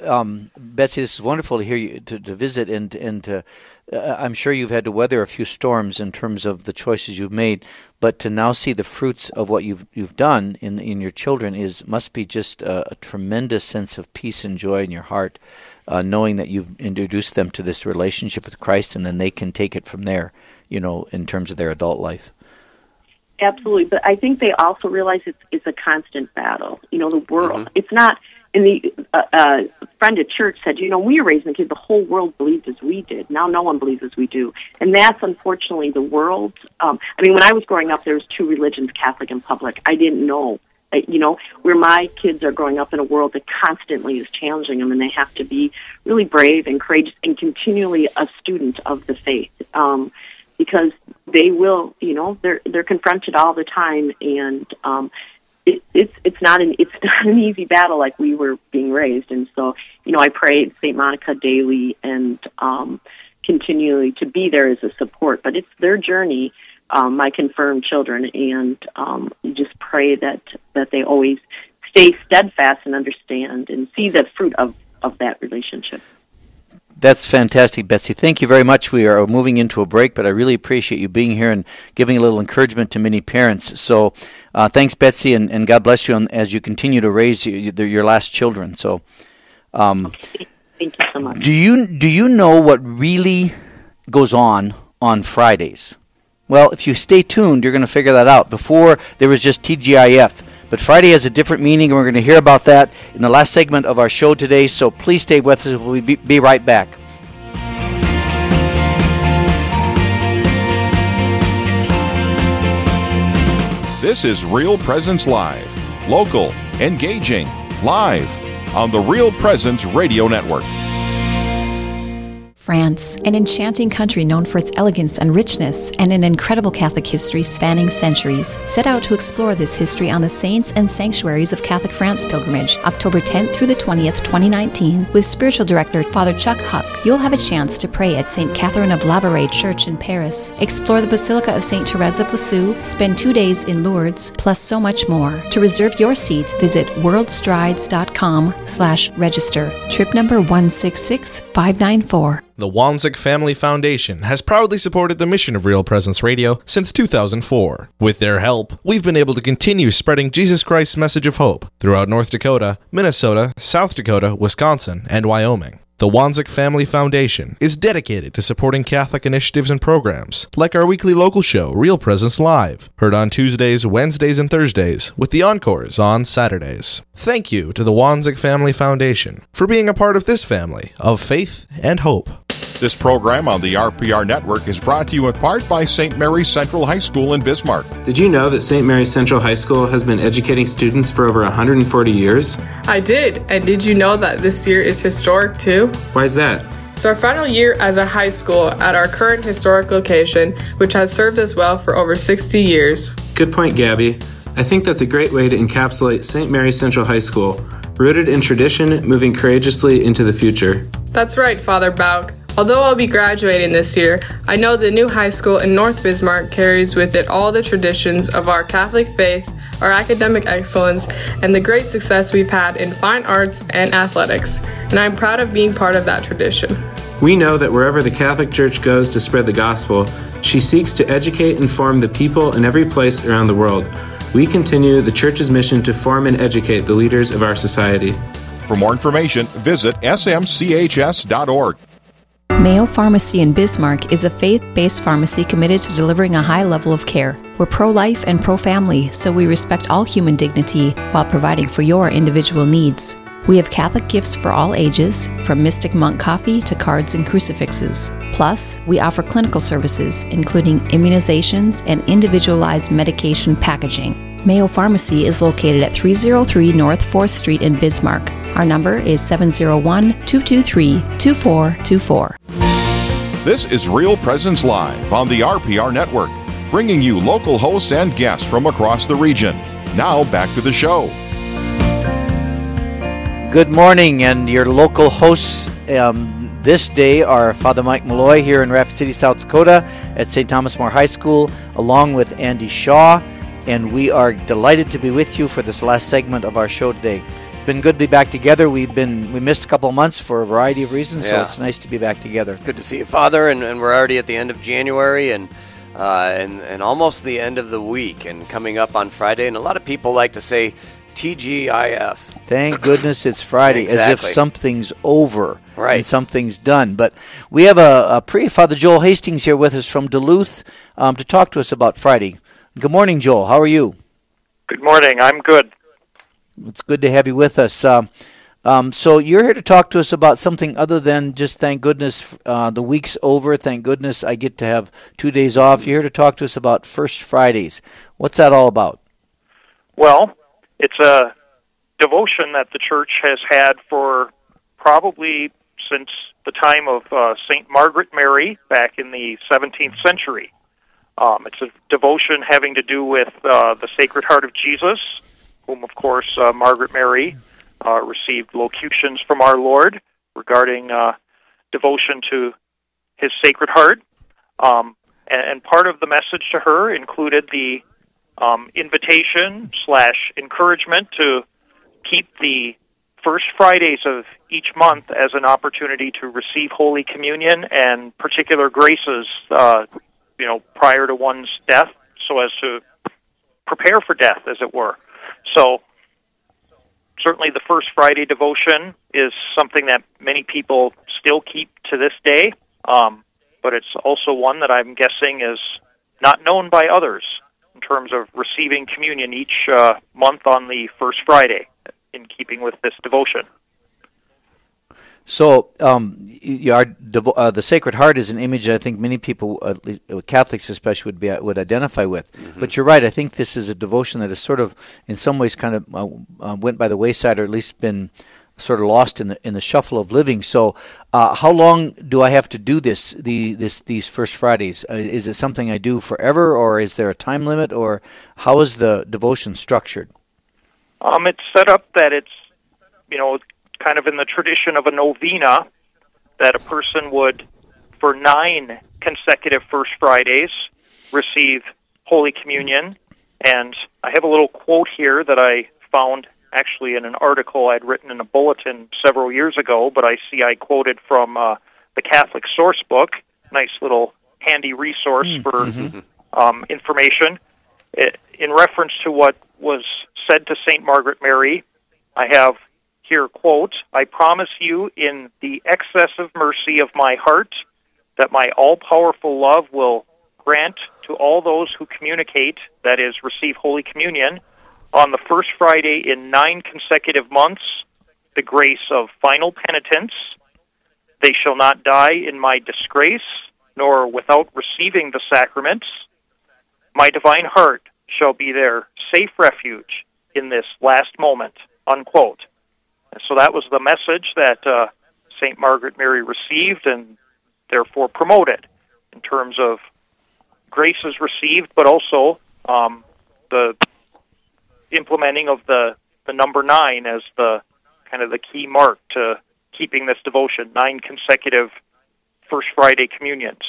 um, Betsy, this is wonderful to hear you to, to visit, and and to, uh, I'm sure you've had to weather a few storms in terms of the choices you've made, but to now see the fruits of what you've you've done in in your children is must be just a, a tremendous sense of peace and joy in your heart, uh, knowing that you've introduced them to this relationship with Christ, and then they can take it from there, you know, in terms of their adult life. Absolutely, but I think they also realize it's it's a constant battle. You know, the world. It's not. And the uh, uh, friend at church said, you know, we were raising kids. The whole world believed as we did. Now, no one believes as we do, and that's unfortunately the world. Um, I mean, when I was growing up, there was two religions, Catholic and public. I didn't know. You know, where my kids are growing up in a world that constantly is challenging them, and they have to be really brave and courageous and continually a student of the faith. Um, because they will, you know, they're they're confronted all the time, and um, it, it's it's not an it's not an easy battle like we were being raised, and so you know, I pray St. Monica daily and um, continually to be there as a support. But it's their journey, um, my confirmed children, and um, just pray that that they always stay steadfast and understand and see the fruit of of that relationship. That's fantastic, Betsy. Thank you very much. We are moving into a break, but I really appreciate you being here and giving a little encouragement to many parents. So, uh, thanks, Betsy, and, and God bless you on, as you continue to raise your, your last children. So, um, Thank you so much. do you do you know what really goes on on Fridays? Well, if you stay tuned, you're going to figure that out. Before there was just TGIF, but Friday has a different meaning, and we're going to hear about that in the last segment of our show today. So please stay with us. We'll be, be right back. This is Real Presence Live. Local, engaging, live on the Real Presence Radio Network. France, an enchanting country known for its elegance and richness, and an incredible Catholic history spanning centuries. Set out to explore this history on the Saints and Sanctuaries of Catholic France pilgrimage, October 10th through the 20th, 2019, with spiritual director Father Chuck Huck. You'll have a chance to pray at St. Catherine of Labouré Church in Paris, explore the Basilica of St. Therese of Lisieux, spend two days in Lourdes, plus so much more. To reserve your seat, visit worldstrides.com slash register. Trip number 166594. The Wanzek Family Foundation has proudly supported the mission of Real Presence Radio since 2004. With their help, we've been able to continue spreading Jesus Christ's message of hope throughout North Dakota, Minnesota, South Dakota, Wisconsin, and Wyoming. The Wanzek Family Foundation is dedicated to supporting Catholic initiatives and programs, like our weekly local show, Real Presence Live, heard on Tuesdays, Wednesdays, and Thursdays, with the encores on Saturdays. Thank you to the Wanzek Family Foundation for being a part of this family of faith and hope. This program on the RPR Network is brought to you in part by St. Mary's Central High School in Bismarck. Did you know that St. Mary's Central High School has been educating students for over 140 years? I did. And did you know that this year is historic too? Why is that? It's our final year as a high school at our current historic location, which has served us well for over 60 years. Good point, Gabby. I think that's a great way to encapsulate St. Mary's Central High School, rooted in tradition, moving courageously into the future. That's right, Father Bauk. Although I'll be graduating this year, I know the new high school in North Bismarck carries with it all the traditions of our Catholic faith, our academic excellence, and the great success we've had in fine arts and athletics. And I'm proud of being part of that tradition. We know that wherever the Catholic Church goes to spread the gospel, she seeks to educate and form the people in every place around the world. We continue the Church's mission to form and educate the leaders of our society. For more information, visit smchs.org. Mayo Pharmacy in Bismarck is a faith based pharmacy committed to delivering a high level of care. We're pro life and pro family, so we respect all human dignity while providing for your individual needs. We have Catholic gifts for all ages, from Mystic Monk coffee to cards and crucifixes. Plus, we offer clinical services, including immunizations and individualized medication packaging. Mayo Pharmacy is located at 303 North 4th Street in Bismarck. Our number is 701 223 2424. This is Real Presence Live on the RPR Network, bringing you local hosts and guests from across the region. Now back to the show. Good morning, and your local hosts um, this day are Father Mike Mulloy here in Rapid City, South Dakota at St. Thomas More High School, along with Andy Shaw, and we are delighted to be with you for this last segment of our show today. It's been good to be back together. We've been we missed a couple of months for a variety of reasons, so it's nice to be back together. It's good to see you, Father, and, and we're already at the end of January and, uh, and and almost the end of the week, and coming up on Friday. And a lot of people like to say TGIF. Thank goodness it's Friday, as if something's over Right. and something's done. But we have a, a pre Father Joel Hastings here with us from Duluth um, to talk to us about Friday. Good morning, Joel. How are you? Good morning. I'm good. It's good to have you with us. Um, um, so you're here to talk to us about something other than just thank goodness uh, the week's over. Thank goodness I get to have two days off. You're here to talk to us about First Fridays. What's that all about? Well, it's a devotion that the church has had for probably since the time of uh, St. Margaret Mary back in the 17th century. Um, it's a devotion having to do with uh, the Sacred Heart of Jesus, whom, of course, uh, Margaret Mary uh, received locutions from our Lord regarding uh, devotion to his Sacred Heart. Um, and, and part of the message to her included the um, invitation slash encouragement to keep the first Fridays of each month as an opportunity to receive Holy Communion and particular graces, uh, you know, prior to one's death, so as to prepare for death, as it were. So, certainly, the first Friday devotion is something that many people still keep to this day, um, but it's also one that I'm guessing is not known by others in terms of receiving communion each uh, month on the first Friday, in keeping with this devotion. So, um, y- our devo- uh, the Sacred Heart is an image that I think many people, at least, uh, Catholics especially, would be would identify with. But you're right. I think this is a devotion that has sort of, in some ways, kind of uh, uh, went by the wayside, or at least been sort of lost in the in the shuffle of living. So, uh, how long do I have to do this? The this these First Fridays? Uh, is it something I do forever, or is there a time limit, or how is the devotion structured? Um, it's set up that it's, you know, kind of in the tradition of a novena that a person would, for nine consecutive First Fridays, receive Holy Communion. And I have a little quote here that I found actually in an article I'd written in a bulletin several years ago, but I see I quoted from uh, the Catholic Source Book. Nice little handy resource for um, information. I- In reference to what was said to St. Margaret Mary, I have here, quote, I promise you in the excessive mercy of my heart that my all powerful love will grant to all those who communicate, that is, receive Holy Communion, on the first Friday in nine consecutive months, the grace of final penitence. They shall not die in my disgrace, nor without receiving the sacraments. My divine heart shall be their safe refuge in this last moment. Unquote. And so that was the message that uh, St. Margaret Mary received and therefore promoted in terms of graces received, but also um, the implementing of the, the number nine as the kind of the key mark to keeping this devotion nine consecutive First Friday communions.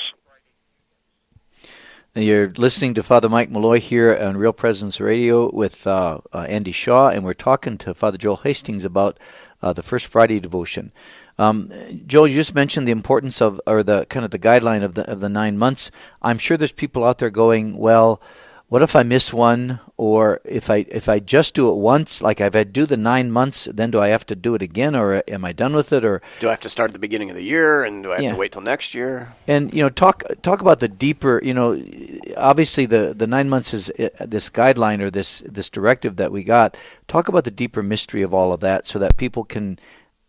You're listening to Father Mike Mulloy here on Real Presence Radio with uh, uh, Andy Shaw, and we're talking to Father Joel Hastings about uh, the First Friday devotion. Um, Joel, you just mentioned the importance of, or the kind of the guideline of the of the nine months. I'm sure there's people out there going, well, what if I miss one, or if I if I just do it once, like if I do the nine months, then do I have to do it again, or am I done with it, or Do I have to start at the beginning of the year, and do I have Yeah. to wait till next year? and you know talk talk about the deeper you know obviously the the nine months is uh, this guideline or this this directive that we got talk about the deeper mystery of all of that so that people can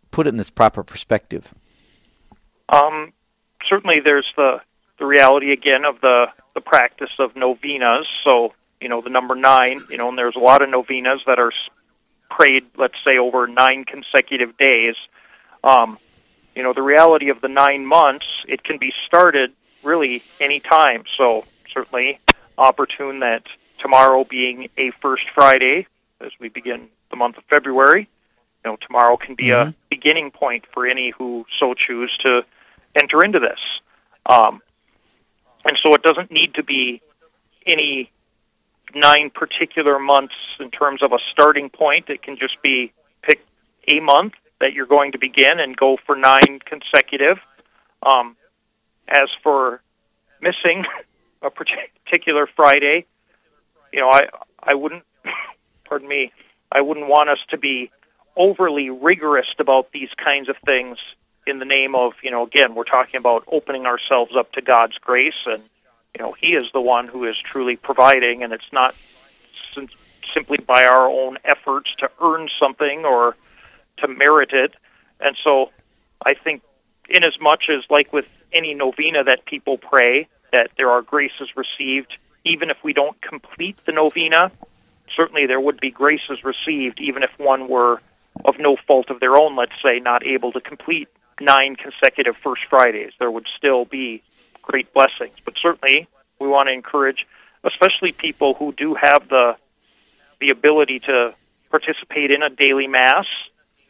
put it in its proper perspective Um, certainly, there's the the reality again of the the practice of novenas. So you know the number nine. You know, and there's a lot of novenas that are prayed, let's say, over nine consecutive days. Um, you know, the reality of the nine months, it can be started really any time. So certainly opportune that tomorrow being a first Friday as we begin the month of February. You know, tomorrow can be a beginning point for any who so choose to enter into this. Um, and so it doesn't need to be any nine particular months in terms of a starting point. It can just be pick a month that you're going to begin and go for nine consecutive. Um, as for missing a particular Friday, you know, I I wouldn't, pardon me, I wouldn't want us to be overly rigorous about these kinds of things in the name of, you know, again, we're talking about opening ourselves up to God's grace and, you know, He is the one who is truly providing and it's not sim- simply by our own efforts to earn something or to merit it. And so I think in as much as like with any novena that people pray, that there are graces received, even if we don't complete the novena, certainly there would be graces received, even if one were of no fault of their own, let's say, not able to complete nine consecutive First Fridays. There would still be great blessings. But certainly, we want to encourage, especially people who do have the the ability to participate in a daily mass.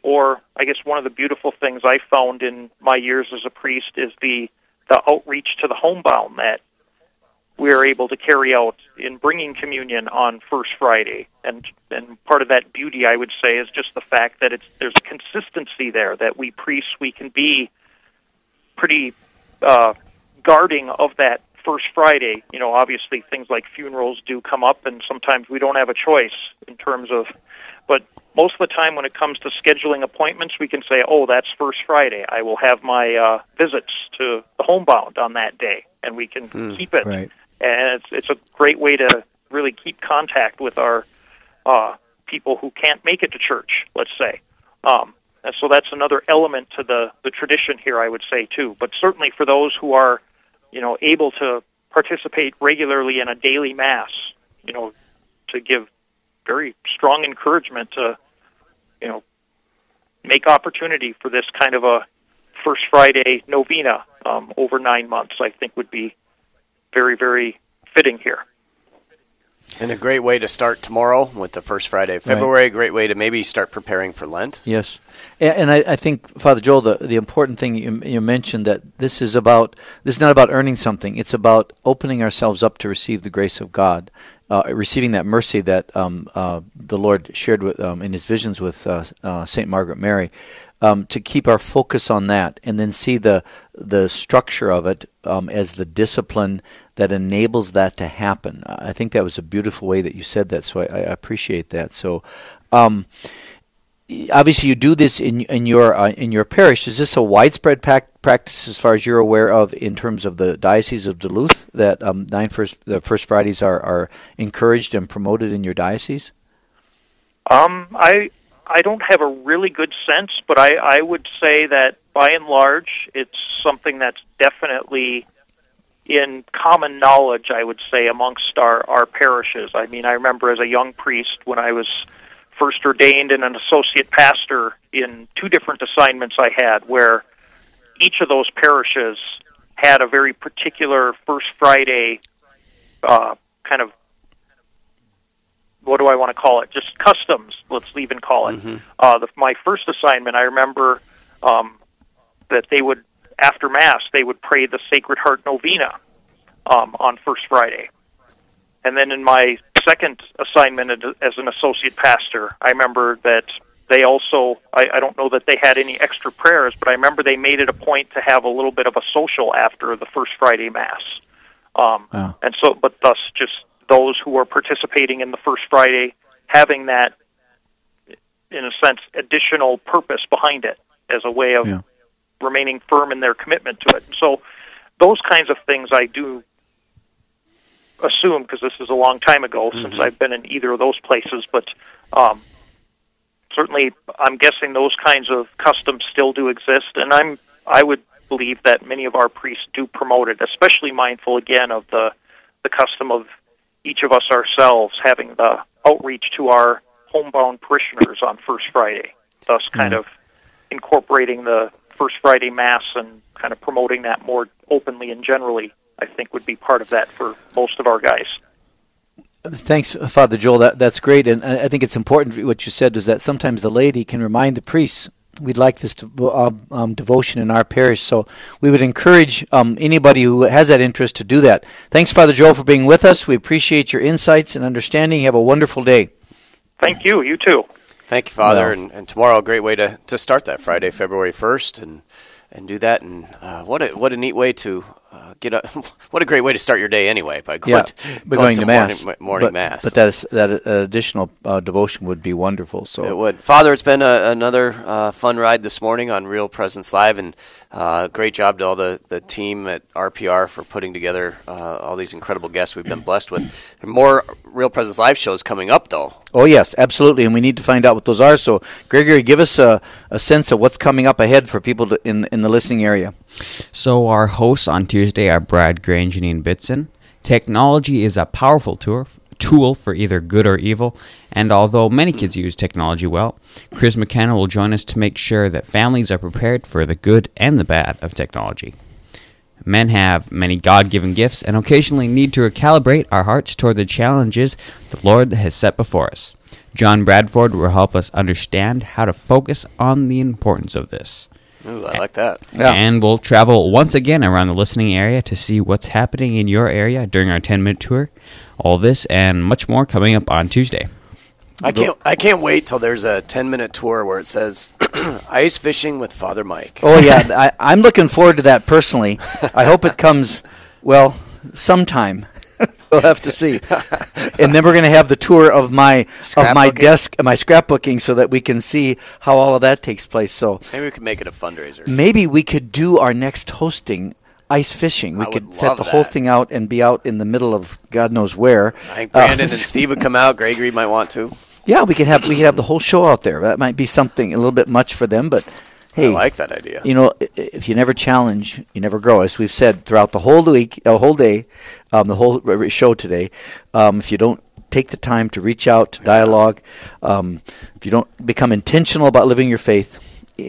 Or, I guess one of the beautiful things I found in my years as a priest is the the outreach to the homebound that we are able to carry out in bringing communion on First Friday, and and part of that beauty, I would say, is just the fact that it's there's a consistency there that we priests we can be pretty uh, guarding of that First Friday. You know, obviously things like funerals do come up, and sometimes we don't have a choice in terms of, but most of the time when it comes to scheduling appointments, we can say, "Oh, that's First Friday. I will have my uh, visits to the homebound on that day," and we can keep it right and it's it's a great way to really keep contact with our uh, people who can't make it to church. Let's say, um, and so that's another element to the the tradition here. I would say too, but certainly for those who are, you know, able to participate regularly in a daily mass, you know, to give very strong encouragement to, you know, make opportunity for this kind of a First Friday novena um, over nine months. I think would be very, very fitting here. And a great way to start tomorrow with the first Friday of Right. February. A great way to maybe start preparing for Lent. Yes, and I, I think Father Joel, the the important thing you, you mentioned that this is about this is not about earning something. It's about opening ourselves up to receive the grace of God, uh, receiving that mercy that um, uh, the Lord shared with um, in His visions with uh, uh, Saint Margaret Mary. Um, to keep our focus on that, and then see the the structure of it um, as the discipline that enables that to happen. I think that was a beautiful way that you said that, so I, I appreciate that. So. Um, obviously you do this in in your uh, in your parish. Is this a widespread pac- practice as far as you're aware of in terms of the diocese of Duluth that um, nine first the first Fridays are are encouraged and promoted in your diocese? Um, I I don't have a really good sense, but I, I would say that by and large, it's something that's definitely in common knowledge. I would say amongst our our parishes. I mean, I remember as a young priest when I was first ordained and an associate pastor in two different assignments I had, where each of those parishes had a very particular First Friday uh, kind of what do I want to call it? Just customs, let's even call it. Uh, the, my first assignment, I remember um, that they would, after Mass, they would pray the Sacred Heart Novena um, on First Friday. And then in my second assignment as- an associate pastor, I remember that they also, I, I don't know that they had any extra prayers, but I remember they made it a point to have a little bit of a social after the First Friday Mass. Um, and so, but thus, just those who are participating in the First Friday having that, in a sense, additional purpose behind it as a way of Yeah. remaining firm in their commitment to it. So, those kinds of things I do assume because this is a long time ago since I've been in either of those places, but um, certainly I'm guessing those kinds of customs still do exist, and I'm I would believe that many of our priests do promote it, especially mindful again of the the custom of each of us ourselves having the outreach to our homebound parishioners on First Friday, thus hmm. kind of incorporating the First Friday Mass and kind of promoting that more openly and generally. I think would be part of that for most of our guys. Thanks, Father Joel. That that's great, and I I think it's important. What you said is that sometimes the laity can remind the priests. We'd like this devo- uh, um, devotion in our parish, so we would encourage um, anybody who has that interest to do that. Thanks, Father Joel, for being with us. We appreciate your insights and understanding. Have a wonderful day. Thank you. You too. Thank you, Father. Well- and, and tomorrow, a great way to, to start that Friday, February first, and and do that. And uh, what a what a neat way to uh, get up. what a great way to start your day anyway by going yeah, to, but going, to, mass, morning, morning but, mass. But that is, that additional uh, devotion would be wonderful. So It would. Father, it's been a, another uh, fun ride this morning on Real Presence Live, and uh, great job to all the, the team at RPR for putting together uh, all these incredible guests we've been blessed with. More Real Presence Live shows coming up, though. Oh yes, absolutely, and we need to find out what those are. So, Gregory, give us a, a sense of what's coming up ahead for people to, in in the listening area. So our hosts on Tuesday are Brad Gray and Janine Bitson. Technology is a powerful tool tool for either good or evil, and although many kids use technology well, Chris McKenna will join us to make sure that families are prepared for the good and the bad of technology. Men have many God given gifts and occasionally need to recalibrate our hearts toward the challenges the Lord has set before us. John Bradford will help us understand how to focus on the importance of this. Ooh, I like that. Yeah. And we'll travel once again around the listening area to see what's happening in your area during our 10 minute tour. All this and much more coming up on Tuesday. I can't. I can't wait till there's a 10 minute tour where it says ice fishing with Father Mike. Oh yeah, I, I'm looking forward to that personally. I hope it comes well sometime. we'll have to see. And then we're going to have the tour of my of my desk, my scrapbooking, so that we can see how all of that takes place. So Maybe we could make it a fundraiser. maybe we could do our next hosting ice fishing. We I could set love the whole thing out and be out in the middle of God knows where. I think Uh, Brandon and Steve would come out. Gregory might want to. Yeah, we could have we could have the whole show out there. That might be something a little bit much for them, but hey, I like that idea. You know, if you never challenge, you never grow. As we've said throughout the whole week, the whole day, um, the whole show today, um, if you don't take the time to reach out, to dialogue, um, if you don't become intentional about living your faith,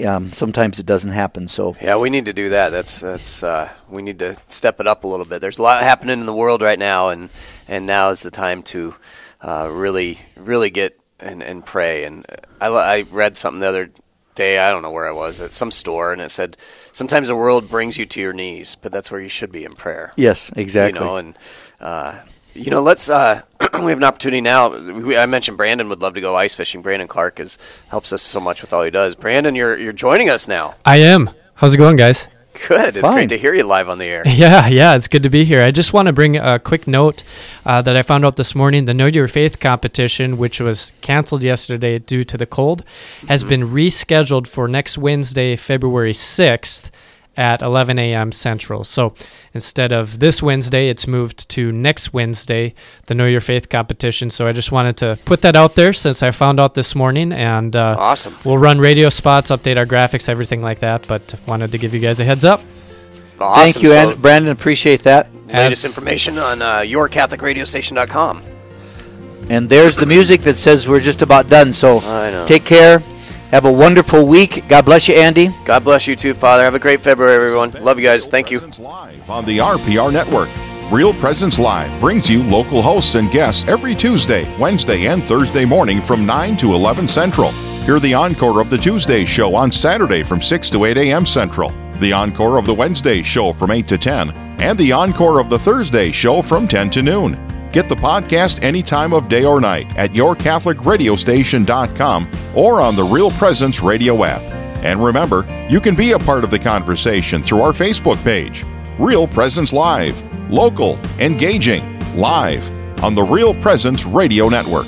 um, sometimes it doesn't happen. So Yeah, we need to do that. That's that's uh, we need to step it up a little bit. There's a lot happening in the world right now, and and now is the time to uh, really really get and, and pray. And I I read something the other day. I don't know where I was at some store, and it said sometimes the world brings you to your knees, but that's where you should be in prayer. Yes, exactly. You know, and uh, you know, let's. Uh, we have an opportunity now. We, I mentioned Brandon would love to go ice fishing. Brandon Clark is helps us so much with all he does. Brandon, you're you're joining us now. I am. How's it going, guys? Good. It's great to hear you live on the air. Yeah, yeah, it's good to be here. I just want to bring a quick note uh, that I found out this morning. The Know Your Faith competition, which was canceled yesterday due to the cold, has Mm-hmm. been rescheduled for next Wednesday, February 6th at 11 a.m. Central. So instead of this Wednesday, it's moved to next Wednesday, the Know Your Faith competition. So I just wanted to put that out there since I found out this morning. And uh, awesome. We'll run radio spots, update our graphics, everything like that. But wanted to give you guys a heads up. Awesome. thank you, So- and Brandon. Appreciate that. Latest information on uh, yourcatholicradiostation.com. And there's the music that says we're just about done. So I know. take care. Have a wonderful week. God bless you, Andy. God bless you too, Father. Have a great February, everyone. Love you guys. Thank you. on the RPR network. Real Presence Live brings you local hosts and guests every Tuesday, Wednesday, and Thursday morning from 9 to 11 Central. Hear the encore of the Tuesday show on Saturday from 6 to 8 a.m. Central, the encore of the Wednesday show from 8 to 10, and the encore of the Thursday show from 10 to noon. Get the podcast any time of day or night at yourcatholicradiostation.com or on the Real Presence radio app. And remember, you can be a part of the conversation through our Facebook page. Real Presence Live. Local, engaging, live. on the Real Presence Radio Network.